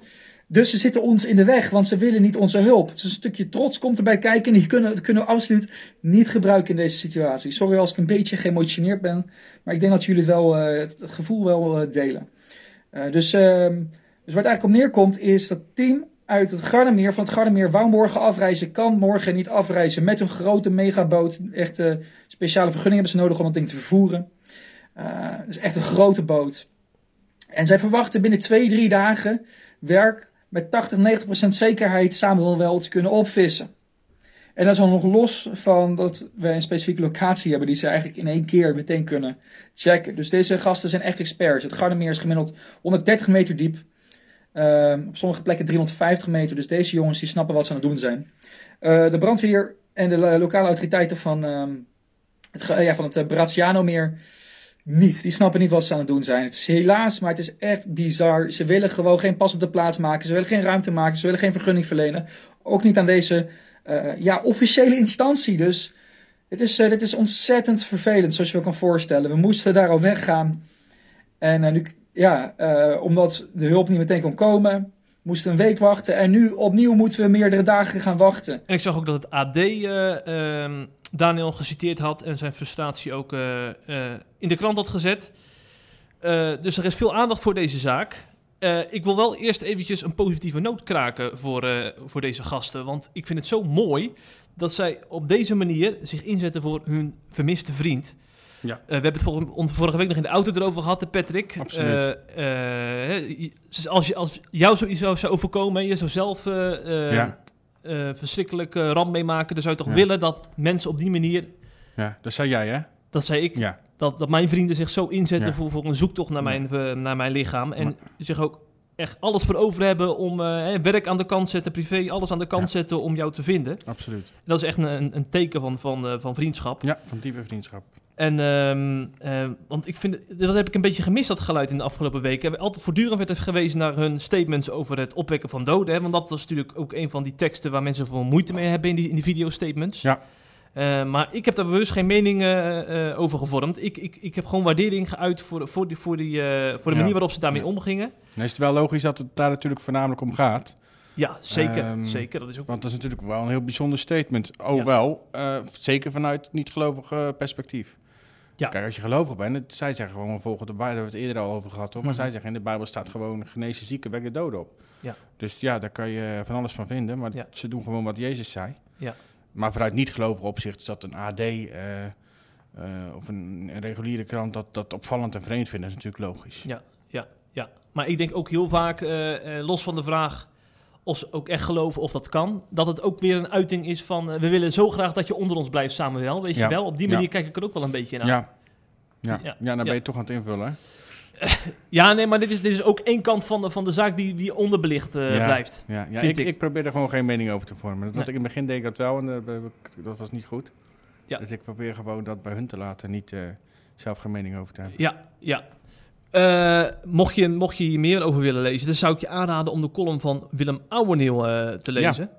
Dus ze zitten ons in de weg, want ze willen niet onze hulp. Dus een stukje trots komt erbij kijken en die kunnen, kunnen we absoluut niet gebruiken in deze situatie. Sorry als ik een beetje geëmotioneerd ben, maar ik denk dat jullie het, wel, het gevoel wel delen. Uh, dus, uh, dus waar eigenlijk op neerkomt is dat team uit het Gardameer, van het Gardameer, wou morgen afreizen, kan morgen niet afreizen met een grote megaboot. Echt uh, speciale vergunning hebben ze nodig om dat ding te vervoeren. Uh, dus echt een grote boot. En zij verwachten binnen twee, drie dagen werk met 80, 90% zekerheid samen wel te kunnen opvissen. En dat is al nog los van dat we een specifieke locatie hebben die ze eigenlijk in één keer meteen kunnen checken. Dus deze gasten zijn echt experts. Het Gardameer is gemiddeld 130 meter diep. Uh, op sommige plekken 350 meter. Dus deze jongens die snappen wat ze aan het doen zijn. Uh, de brandweer en de lokale autoriteiten van, uh, het, ja, van het uh, Braziano-meer niet. Die snappen niet wat ze aan het doen zijn. Het is helaas, maar het is echt bizar. Ze willen gewoon geen pas op de plaats maken. Ze willen geen ruimte maken. Ze willen geen vergunning verlenen. Ook niet aan deze uh, ja, officiële instantie. Dus dit is, uh, dit is ontzettend vervelend, zoals je wel kan voorstellen. We moesten daar al weggaan. En uh, nu, ja, omdat de hulp niet meteen kon komen, moesten we een week wachten. En nu opnieuw moeten we meerdere dagen gaan wachten. En ik zag ook dat het AD uh, Daniel geciteerd had en zijn frustratie ook in de krant had gezet. Dus er is veel aandacht voor deze zaak. Uh, ik wil wel eerst eventjes een positieve noot kraken voor, uh, voor deze gasten. Want ik vind het zo mooi dat zij op deze manier zich inzetten voor hun vermiste vriend. Ja. Uh, we hebben het vorige, vorige week nog in de auto erover gehad, de Patrick. Absoluut. als, je, als jou zoiets zou overkomen en je zou zelf ja. eh, verschrikkelijke ramp meemaken, dan zou je toch Ja. willen dat mensen op die manier, Ja, dat zei jij, hè? dat zei ik, Ja. Dat, dat mijn vrienden zich zo inzetten Ja. voor, voor een zoektocht naar mijn, eh, naar mijn lichaam. En zich ook echt alles voor over hebben om eh, werk aan de kant zetten, privé, alles aan de kant Ja. zetten om jou te vinden. Absoluut. Dat is echt een, een, teken van, van, eh, van vriendschap. Ja, van diepe vriendschap. En, ehm, eh, want ik vind, dat heb ik een beetje gemist, dat geluid in de afgelopen weken. We Altijd voortdurend werd er gewezen naar hun statements over het opwekken van doden. Hè? Want dat was natuurlijk ook een van die teksten waar mensen veel moeite mee hebben in die, in die video-statements. Ja. Eh, maar ik heb daar bewust geen mening eh, eh, over gevormd. Ik, ik, ik heb gewoon waardering geuit voor, voor, die, voor, die, voor de manier waarop ze daarmee Ja. omgingen. Dan is het wel logisch dat het daar natuurlijk voornamelijk om gaat. Ja, zeker. Ehm, zeker. Dat is ook... Want dat is natuurlijk wel een heel bijzonder statement. Oh Ja. wel, zeker vanuit niet-gelovig perspectief. Ja. Kijk, als je gelovig bent, het, zij zeggen gewoon, we volgen de Bijbel, daar hebben we het eerder al over gehad, hoor. maar Mhm. zij zeggen in de Bijbel staat gewoon, genezen zieken, wek de doden op. Ja. Dus ja, daar kan je van alles van vinden, maar Ja. ze doen gewoon wat Jezus zei. Ja. Maar vanuit niet-gelovig opzicht is dat een AD eh, eh, of een, een reguliere krant dat, dat opvallend en vreemd vinden, dat is natuurlijk logisch. Ja, ja, ja. Maar ik denk ook heel vaak, eh, los van de vraag of ze ook echt geloven of dat kan, dat het ook weer een uiting is van we willen zo graag dat je onder ons blijft Samuel, weet Ja. je wel. Op die Ja. manier kijk ik er ook wel een beetje naar. Ja. Ja. Ja. Dan ben je toch aan het invullen. hè? Ja, nee, maar dit is, dit is ook één kant van de, van de zaak die, die onderbelicht eh, Ja. blijft. Ja, ja ik, ik. ik. probeer er gewoon geen mening over te vormen. Dat Nee. ik in het begin deed ik dat wel en ik- dat was niet goed. Ja. Dus ik probeer gewoon dat bij hun te laten, niet eh, zelf geen mening over te hebben. Ja, ja. Eh, mocht, je, mocht je hier meer over willen lezen, dan zou ik je aanraden om de column van Willem Ouweneel eh, te lezen.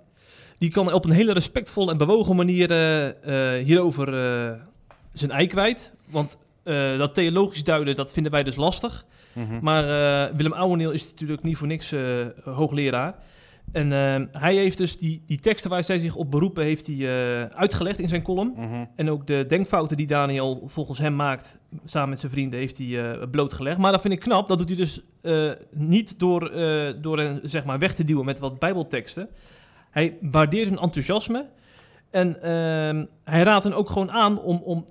Die kan op een hele respectvolle en bewogen manier eh, eh, hierover eh, zijn ei kwijt. Want eh, dat theologisch duiden, dat vinden wij dus lastig. Mhm. Maar eh, Willem Ouweneel is natuurlijk niet voor niks eh, hoogleraar. En hij heeft dus die, die teksten waar zij zich op beroepen, heeft hij uitgelegd in zijn column. Mhm. En ook de denkfouten die Daniel volgens hem maakt, samen met zijn vrienden, heeft hij blootgelegd. Maar dat vind ik knap. Dat doet hij dus niet door, door hen zeg maar, weg te duwen met wat bijbelteksten. Hij waardeert hun enthousiasme. En ehm, hij raadt hen ook gewoon aan om, om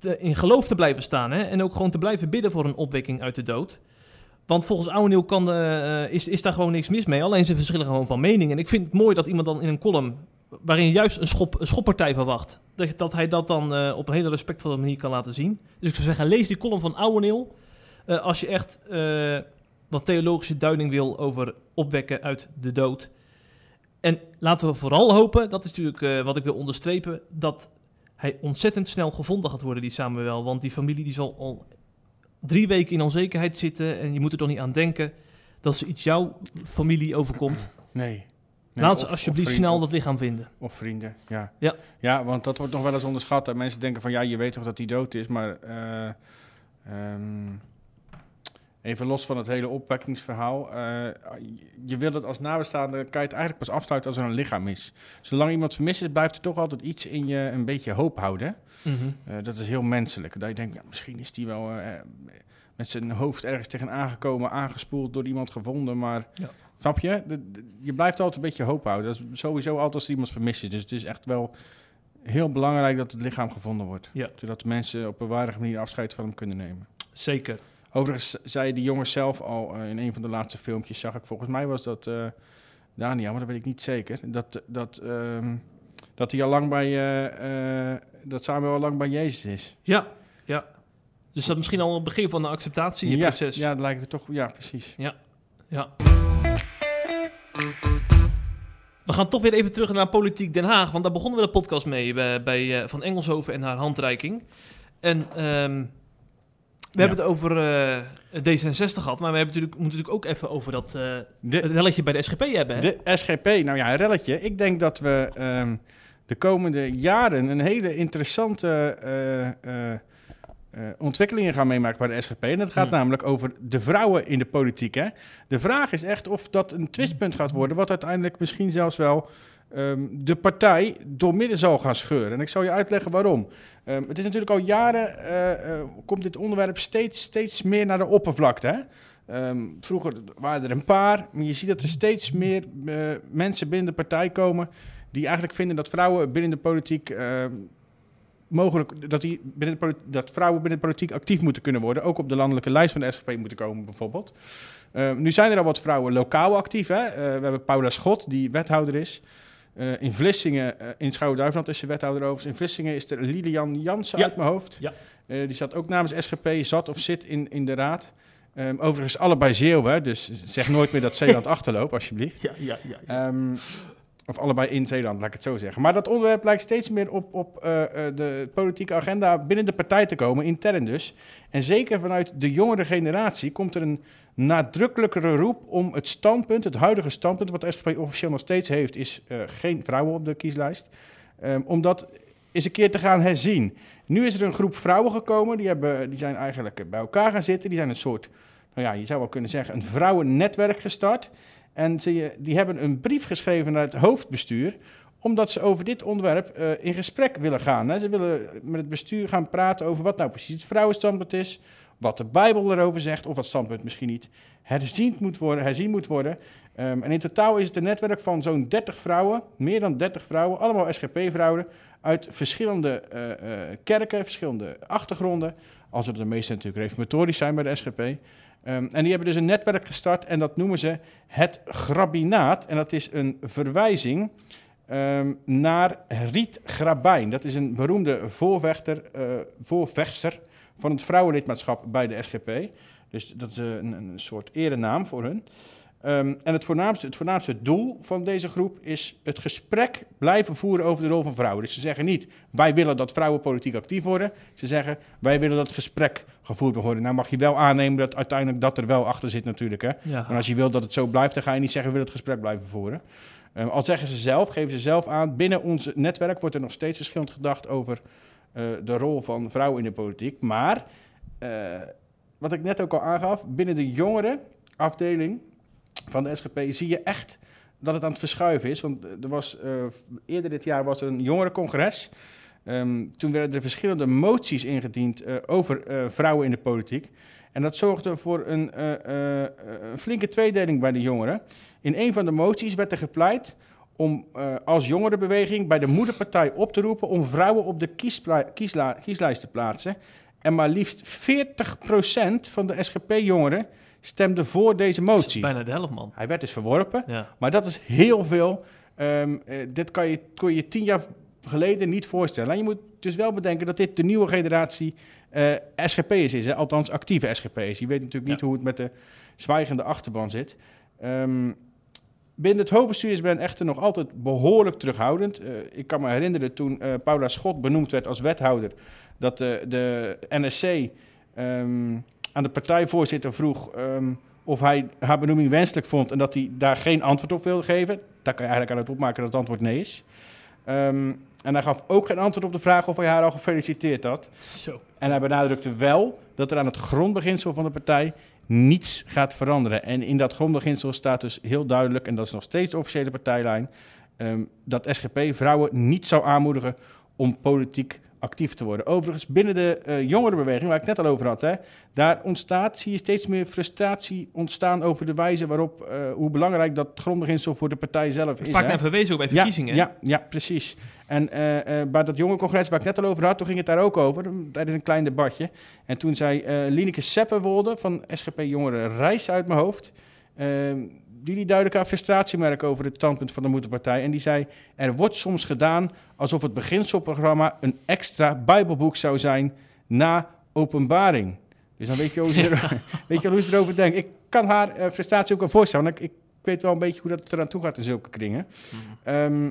te- in geloof te blijven staan. Hè? En ook gewoon te blijven bidden voor een opwekking uit de dood. Want volgens Ouweneel kan eh, is, is daar gewoon niks mis mee. Alleen ze verschillen gewoon van mening. En ik vind het mooi dat iemand dan in een column... waarin juist een, schop, een schoppartij verwacht... Dat, dat hij dat dan eh, op een hele respectvolle manier kan laten zien. Dus ik zou zeggen, lees die column van Ouweneel... eh, als je echt wat theologische duiding wil over opwekken uit de dood. En laten we vooral hopen, dat is natuurlijk wat ik wil onderstrepen... dat hij ontzettend snel gevonden gaat worden, die Samuel. Want die familie die zal al drie weken in onzekerheid zitten... en je moet er toch niet aan denken dat ze iets jouw familie overkomt. Nee. Nee, Laat ze of- alsjeblieft of snel dat lichaam vinden. Of vrienden, ja. Ja. Ja, want dat wordt nog wel eens onderschat. En mensen denken van, ja, je weet toch dat hij dood is, maar... eh, ehm, even los van het hele opwekkingsverhaal. eh, je wil het als nabestaande, kan je het eigenlijk pas afsluiten als er een lichaam is. Zolang iemand vermist is, blijft er toch altijd iets in je een beetje hoop houden. Mhm. Eh, dat is heel menselijk. Dat je denkt, ja, misschien is die wel eh, met zijn hoofd ergens tegen aangekomen, aangespoeld, door iemand gevonden. Maar Ja. snap je? De- de- je blijft altijd een beetje hoop houden. Dat is sowieso altijd als iemand vermist is. Dus het is echt wel heel belangrijk dat het lichaam gevonden wordt. Ja. Zodat de mensen op een waardige manier afscheid van hem kunnen nemen. Zeker. Overigens zei die jongen zelf al eh, in een van de laatste filmpjes, zag ik volgens mij was dat eh Daniel, maar dat weet ik niet zeker. Dat, dat, ehm, dat hij al lang bij, eh, dat Samuel al lang bij Jezus is. Ja, ja. Dus dat misschien al het begin van een acceptatieproces. Ja, ja, dat lijkt het toch. Ja, precies. Ja. We gaan toch weer even terug naar Politiek Den Haag, want daar begonnen we de podcast mee bij, bij Van Engelshoven en haar handreiking. En ehm, we hebben het over eh, D66 gehad, maar we hebben natuurlijk, moeten natuurlijk ook even over dat De, relletje bij de SGP hebben. Hè? de SGP, nou ja, een relletje. Ik denk dat we ehm, de komende jaren een hele interessante eh, ontwikkelingen gaan meemaken bij de SGP. En dat gaat Hmm. namelijk over de vrouwen in de politiek. Hè? De vraag is echt of dat een twistpunt gaat worden, wat uiteindelijk misschien zelfs wel ehm, de partij doormidden zal gaan scheuren. En ik zal je uitleggen waarom. Ehm, het is natuurlijk al jaren, eh, eh, komt dit onderwerp steeds, steeds meer naar de oppervlakte. Hè? Ehm, vroeger waren er een paar, maar je ziet dat er steeds meer eh, mensen binnen de partij komen die eigenlijk vinden dat vrouwen binnen de politiek mogelijk dat, die binnen de politi- dat vrouwen binnen de politiek actief moeten kunnen worden, ook op de landelijke lijst van de SGP moeten komen bijvoorbeeld. Nu zijn er al wat vrouwen lokaal actief. Hè? We hebben Paula Schot, die wethouder is. Eh, in Vlissingen, eh, in Schouwen-Duiveland is ze wethouder overigens. In Vlissingen is er Lilian Jansen Ja. uit mijn hoofd. Ja. Eh, die zat ook namens SGP, zat of zit in, in de raad. Ehm, overigens allebei Zeeuwen, dus zeg nooit meer dat Zeeland achterloopt, alsjeblieft. Ja, ja, ja. ja. Ehm, of allebei in Zeeland, laat ik het zo zeggen. Maar dat onderwerp lijkt steeds meer op, op de politieke agenda binnen de partij te komen, intern dus. En zeker vanuit de jongere generatie komt er een nadrukkelijkere roep om het standpunt, het huidige standpunt, wat de SGP officieel nog steeds heeft, is eh, geen vrouwen op de kieslijst. Ehm, om dat eens een keer te gaan herzien. Nu is er een groep vrouwen gekomen, die, hebben, die zijn eigenlijk bij elkaar gaan zitten. Die zijn een soort, nou ja, je zou wel kunnen zeggen, een vrouwennetwerk gestart. En ze, die hebben een brief geschreven naar het hoofdbestuur, omdat ze over dit onderwerp eh, in gesprek willen gaan. Hè. Ze willen met het bestuur gaan praten over wat nou precies het vrouwenstandpunt is, wat de Bijbel erover zegt, of wat standpunt misschien niet herzien moet worden. Herzien moet worden. Ehm, en in totaal is het een netwerk van zo'n 30 vrouwen, meer dan 30 vrouwen, allemaal SGP-vrouwen, uit verschillende eh, eh, kerken, verschillende achtergronden. Als er de meeste natuurlijk reformatorisch zijn bij de SGP. Ehm, en die hebben dus een netwerk gestart en dat noemen ze het Grabinaat. En dat is een verwijzing ehm, naar Riet Grabijn. Dat is een beroemde voorvechter, eh, voorvechter van het vrouwenlidmaatschap bij de SGP. Dus dat is een, een soort erenaam voor hun. Ehm, en het voornaamste, het voornaamste doel van deze groep is het gesprek blijven voeren over de rol van vrouwen. Dus ze zeggen niet, wij willen dat vrouwen politiek actief worden. Ze zeggen, wij willen dat het gesprek gevoerd worden. Nou mag je wel aannemen dat uiteindelijk dat er wel achter zit natuurlijk. Hè? ja. Maar als je wilt dat het zo blijft, dan ga je niet zeggen, we willen het gesprek blijven voeren. Ehm, al zeggen ze zelf, geven ze zelf aan, binnen ons netwerk wordt er nog steeds verschillend gedacht over eh, de rol van vrouwen in de politiek. Maar, eh, wat ik net ook al aangaf, binnen de jongere afdeling van de SGP zie je echt dat het aan het verschuiven is. Want er was, eh, eerder dit jaar was er een jongerencongres. Ehm, toen werden er verschillende moties ingediend eh, over eh, vrouwen in de politiek. En dat zorgde voor eh, eh, eh, een flinke tweedeling bij de jongeren. In een van de moties werd er gepleit om eh, als jongerenbeweging bij de moederpartij op te roepen om vrouwen op de kiesla- kieslijst te plaatsen. En maar liefst 40% van de SGP-jongeren stemde voor deze motie. Bijna de helft, man. Hij werd dus verworpen. Ja. Maar dat is heel veel. Ehm, eh, dit kan je, kon je tien jaar geleden niet voorstellen. En je moet dus wel bedenken dat dit de nieuwe generatie eh SGP'ers is. Hè? Althans, actieve SGP'ers. Je weet natuurlijk niet Ja. hoe het met de zwijgende achterban zit. Ehm, binnen het hoofdbestuur is men echter nog altijd behoorlijk terughoudend. Eh, ik kan me herinneren toen eh, Paula Schot benoemd werd als wethouder... dat de, de NSC ehm, aan de partijvoorzitter vroeg... ehm, of hij haar benoeming wenselijk vond en dat hij daar geen antwoord op wilde geven. Daar kan je eigenlijk uit opmaken dat het antwoord nee is. Ehm, en hij gaf ook geen antwoord op de vraag of hij haar al gefeliciteerd had. Zo. En hij benadrukte wel dat er aan het grondbeginsel van de partij niets gaat veranderen. En in dat grondbeginsel staat dus heel duidelijk, en dat is nog steeds de officiële partijlijn, ehm, dat SGP vrouwen niet zou aanmoedigen om politiek actief te worden. Overigens, binnen de eh, jongerenbeweging, waar ik het net al over had, hè, daar ontstaat, zie je steeds meer frustratie ontstaan over de wijze waarop, eh, hoe belangrijk dat grondbeginsel voor de partij zelf Dat is. vaak naar verwezen ook bij verkiezingen. Ja, ja, ja, precies. En eh, bij dat jonge congres waar ik net al over had, toen ging het daar ook over. Tijdens een klein debatje. En toen zei Lineke Seppenwolde van SGP Jongeren Reis uit mijn hoofd. eh, die liet duidelijk haar frustratie merken over het standpunt van de moederpartij. En die zei, er wordt soms gedaan alsof het beginselprogramma een extra bijbelboek zou zijn na openbaring. Dus dan weet je, hoe ze, er, weet je hoe ze erover denkt. Ik kan haar eh, frustratie ook wel voorstellen. want Ik, ik weet wel een beetje hoe dat eraan toe gaat in zulke kringen. Ehm,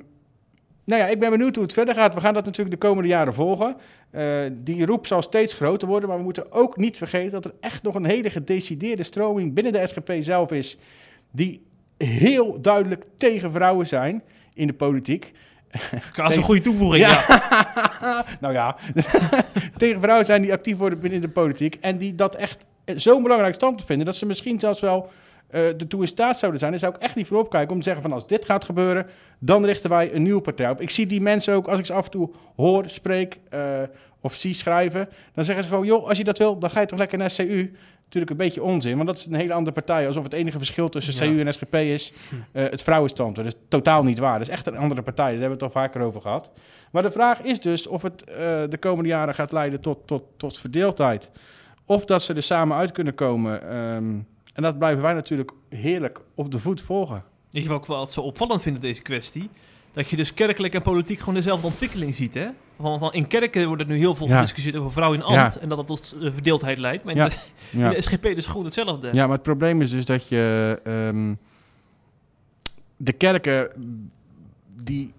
nou ja, ik ben benieuwd hoe het verder gaat. We gaan dat natuurlijk de komende jaren volgen. Eh, die roep zal steeds groter worden, maar we moeten ook niet vergeten dat er echt nog een hele gedecideerde stroming binnen de SGP zelf is, die heel duidelijk tegen vrouwen zijn in de politiek. Dat is een goede toevoeging, ja. nou ja, tegen vrouwen zijn die actief worden binnen de politiek en die dat echt zo'n belangrijk standpunt vinden dat ze misschien zelfs wel uh, ertoe in staat zouden zijn. Dan zou ik echt niet voor opkijken om te zeggen van als dit gaat gebeuren, dan richten wij een nieuwe partij op. Ik zie die mensen ook, als ik ze af en toe hoor, spreek uh, of zie schrijven, dan zeggen ze gewoon, joh, als je dat wil, dan ga je toch lekker naar CU. Natuurlijk een beetje onzin, want dat is een hele andere partij. Alsof het enige verschil tussen ja. CU en SGP is uh, het vrouwenstandpunt. Dat is totaal niet waar. Dat is echt een andere partij. Daar hebben we het al vaker over gehad. Maar de vraag is dus of het uh, de komende jaren gaat leiden tot, tot, tot verdeeldheid. Of dat ze er samen uit kunnen komen. Um, en dat blijven wij natuurlijk heerlijk op de voet volgen. Weet je wat ik wel zo opvallend vind in deze kwestie? Dat je dus kerkelijk en politiek gewoon dezelfde ontwikkeling ziet, hè? Van, van in kerken wordt er nu heel veel Ja. gediscussieerd over vrouw in ambt en dat dat tot eh, verdeeldheid leidt. Maar in, Ja. de, in Ja. de SGP is gewoon hetzelfde. Ja, maar het probleem is dus dat je ehm, de kerken die,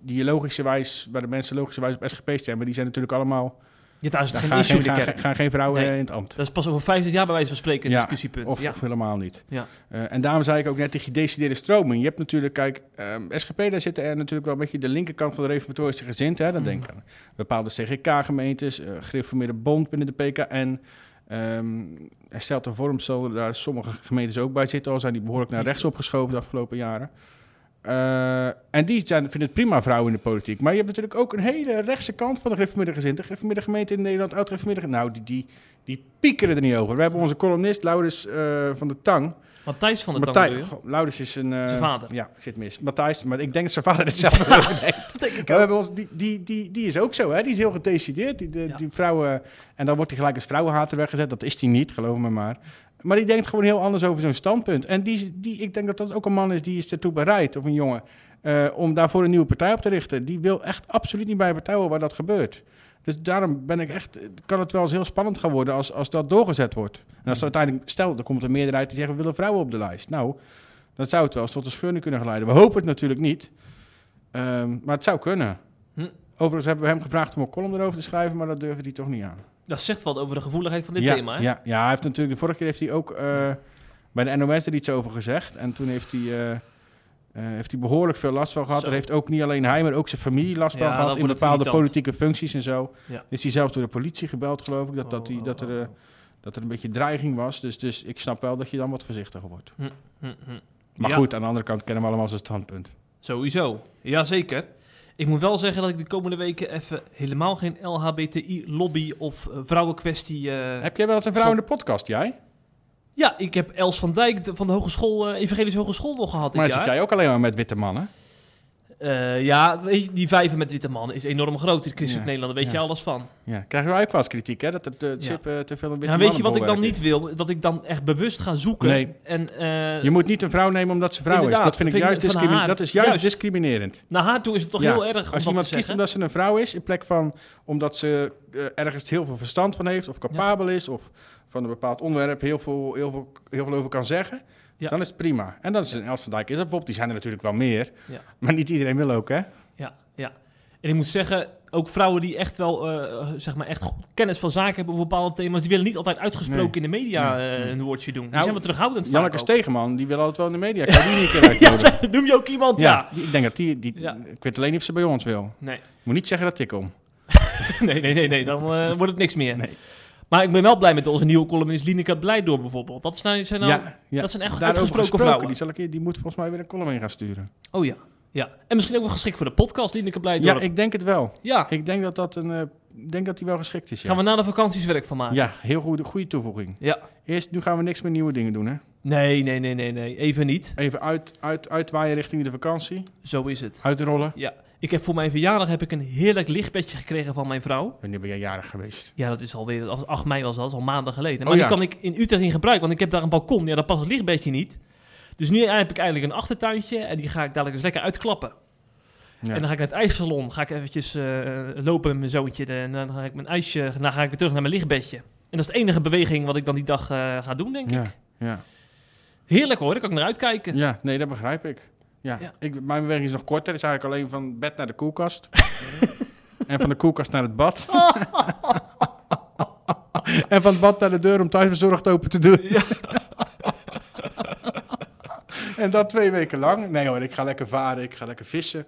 die logischerwijs, waar de mensen logischerwijs op SGP stemmen, die zijn natuurlijk allemaal. Ja, daar is het Daar geen gaan issue geen, in de gaan, kerk. gaan geen vrouwen Nee. eh, in het ambt. Dat is pas over 50 jaar bij wijze van spreken een Ja, discussiepunt. Of, ja. of helemaal niet. Ja. Eh, en daarom zei ik ook net die gedecideerde stroming. Je hebt natuurlijk, kijk, ehm, SGP, daar zitten er natuurlijk wel een beetje de linkerkant van de reformatorische gezind. Hè? Dan Mhm. denk ik aan bepaalde CGK-gemeentes, eh gereformeerde bond binnen de PKN. Ehm hersteld en vorm zullen daar sommige gemeentes ook bij zitten, al zijn die behoorlijk naar rechts opgeschoven de afgelopen jaren. Eh, en die zijn, vinden het prima vrouwen in de politiek. Maar je hebt natuurlijk ook een hele rechtse kant van de gereformeerde gezin. De gereformeerde gemeente in Nederland, oud-gereformeerde... Nou, die, die, die piekeren er niet over. We hebben onze columnist, Laurens eh, van de Tang. Matthijs van der Tang goh, Laurens is een... eh, Zijn vader. Ja, zit mis. Matthijs, maar ik denk dat zijn vader hetzelfde over denkt. Dat denk ik We hebben ons, die, die, die, die is ook zo, hè? Die is heel gedecideerd. Die, de, Ja. die vrouwen, en dan wordt hij gelijk als vrouwenhater weggezet. Dat is hij niet, geloof me maar. Maar die denkt gewoon heel anders over zo'n standpunt. En die, die, ik denk dat dat ook een man is die is ertoe bereid, of een jongen, eh, om daarvoor een nieuwe partij op te richten. Die wil echt absoluut niet bij een partij horen waar dat gebeurt. Dus daarom ben ik echt, kan het wel eens heel spannend gaan worden als, als dat doorgezet wordt. En als er uiteindelijk, stel, er komt een meerderheid die zegt, we willen vrouwen op de lijst. Nou, dan zou het wel eens tot een scheuring kunnen geleiden. We hopen het natuurlijk niet, Ehm, maar het zou kunnen. Hm. Overigens hebben we hem gevraagd om een column erover te schrijven, maar dat durfde hij toch niet aan. Dat zegt wat over de gevoeligheid van dit ja, thema. Hè? Ja, ja, hij heeft natuurlijk, de vorige keer heeft hij ook eh, bij de NOS er iets over gezegd. En toen heeft hij, eh, eh, heeft hij behoorlijk veel last van gehad. Er heeft ook niet alleen hij, maar ook zijn familie last Ja, van gehad in bepaalde politieke functies en zo. Ja. Is hij zelfs door de politie gebeld, geloof ik, dat, dat, Oh, hij, dat, er, oh, eh, oh. dat er een beetje dreiging was. Dus, dus ik snap wel dat je dan wat voorzichtiger wordt. Hm, hm, hm. Maar goed, aan de andere kant kennen we allemaal zijn standpunt. Sowieso. Jazeker. Ik moet wel zeggen dat ik de komende weken even helemaal geen LHBTI-lobby of eh, vrouwenkwestie... eh, Heb jij wel eens een vrouw in de podcast, jij? Ja, ik heb Els van Dijk van de Hogeschool, eh, Evangelische Hogeschool nog gehad dit Maar jaar. zit jij ook alleen maar met witte mannen? Eh, ja, weet je, die vijven met witte mannen is enorm groot in christelijk Ja, Nederland. Daar weet ja. je alles van. Ja, krijgen wij ook wel eens kritiek, hè? Dat het, eh, het Ja. SIP eh, te veel een witte Ja, weet je wat ik dan niet wil? Dat ik dan echt bewust ga zoeken. Nee. En, Je moet niet een vrouw nemen omdat ze vrouw is. Dat vind ik juist, dat is juist, Juist. discriminerend. Naar haar toe is het toch heel erg om Als iemand kiest omdat ze een vrouw is, in plek van omdat ze ergens heel veel verstand van heeft, of capabel is, of van een bepaald onderwerp heel veel, heel veel, heel veel over kan zeggen, Ja. dan is het prima. En dat is een Els van Dijk. Is dat bijvoorbeeld, die zijn er natuurlijk wel meer, maar niet iedereen wil ook, hè? Ja, ja. En ik moet zeggen, ook vrouwen die echt wel, eh, zeg maar, echt kennis van zaken hebben over bepaalde thema's, die willen niet altijd uitgesproken Nee. in de media Nee, eh, een woordje doen. Die Nou, zijn wat terughoudend vaak Janneke. Stegeman, die wil altijd wel in de media. Ik kan die niet een keer. Ja, noem je ook iemand? Ja. Ja, die- ik denk dat die, die Ja. ik weet alleen niet of ze bij ons wil. Nee. Moet niet zeggen dat ik kom. nee, nee, nee, nee, dan eh, wordt het niks meer. Nee. Maar ik ben wel blij met onze nieuwe columnist Lineke Blijdorp bijvoorbeeld. Dat, is nou, zijn nou, ja, ja. dat zijn echt Daarover uitgesproken vrouwen. Die, zal ik, die moet volgens mij weer een column in gaan sturen. Oh ja, ja. En misschien ook wel geschikt voor de podcast, Lineke Blijdorp. Ja, ik denk het wel. Ja, Ik denk dat dat een, eh, denk dat die wel geschikt is. Ja, gaan we na de vakanties werk van maken. ja heel goede, goede toevoeging. Ja. Eerst, nu gaan we niks meer nieuwe dingen doen, hè? Nee, nee, nee, nee, nee. Even niet. Even uit, uit, uitwaaien richting de vakantie. Zo is het. Uitrollen. Ja. Ik heb voor mijn verjaardag heb ik een heerlijk lichtbedje gekregen van mijn vrouw. Wanneer ben jij jarig geweest? Ja, dat is alweer, als 8 mei was dat, dat is al maanden geleden. Maar Oh, die ja. kan ik in Utrecht niet gebruiken, want ik heb daar een balkon. Ja, daar past het lichtbedje niet. Dus nu heb ik eigenlijk een achtertuintje en die ga ik dadelijk eens lekker uitklappen. Ja. En dan ga ik naar het ijssalon, ga ik eventjes eh, lopen met mijn zoontje. En dan ga ik mijn ijsje, dan ga ik weer terug naar mijn lichtbedje. En dat is de enige beweging wat ik dan die dag eh, ga doen, denk ik. ja. Heerlijk hoor, daar kan ik naar uitkijken. ja, nee, dat begrijp ik. Ja. Ja. Ik, mijn beweging is nog korter. is eigenlijk alleen van bed naar de koelkast. en van de koelkast naar het bad. en van het bad naar de deur om thuisbezorgd open te doen. Ja. en dat twee weken lang. Nee hoor, ik ga lekker varen, ik ga lekker vissen.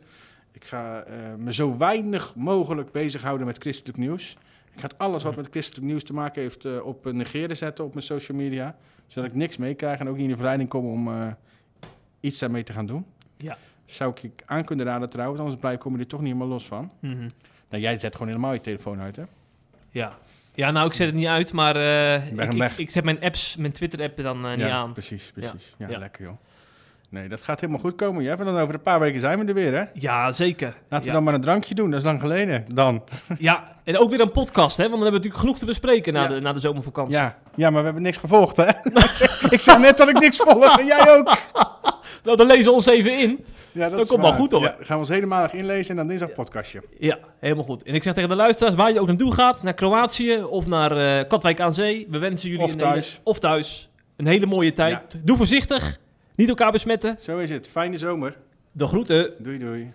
Ik ga eh, me zo weinig mogelijk bezighouden met christelijk nieuws. Ik ga het alles wat met christelijk nieuws te maken heeft eh, op eh, negeren zetten op mijn social media. Zodat ik niks meekrijg en ook niet in de verleiding kom om eh, iets daarmee te gaan doen. Ja. Zou ik je aan kunnen raden trouwens, anders blijf komen er toch niet helemaal los van. Mhm. Nou, jij zet gewoon helemaal je telefoon uit, hè? Ja. Ja, nou, ik zet het niet uit, maar hem ik, ik, ik zet mijn apps, mijn Twitter-app er dan eh, niet ja, aan. precies, precies. Ja, Ja. lekker joh. Nee, dat gaat helemaal goed komen, Jeff. En dan over een paar weken zijn we er weer, hè? Ja, zeker. Laten we dan maar een drankje doen, dat is lang geleden. Dan. ja, en ook weer een podcast, hè? Want dan hebben we natuurlijk genoeg te bespreken na, de, na de zomervakantie. Ja. ja, maar we hebben niks gevolgd, hè? ik zeg net dat ik niks volg en jij ook. Nou, dan lezen we ons even in. Ja, dat komt wel goed, hoor. Ja, dan gaan we ons helemaal inlezen en dan dinsdag podcastje. Ja, helemaal goed. En ik zeg tegen de luisteraars, waar je ook naartoe gaat, naar Kroatië of naar eh, Katwijk aan Zee. We wensen jullie Of een thuis. Hele, of thuis een hele mooie tijd. Doe voorzichtig, niet elkaar besmetten. Zo is het. Fijne zomer. De groeten. Doei doei.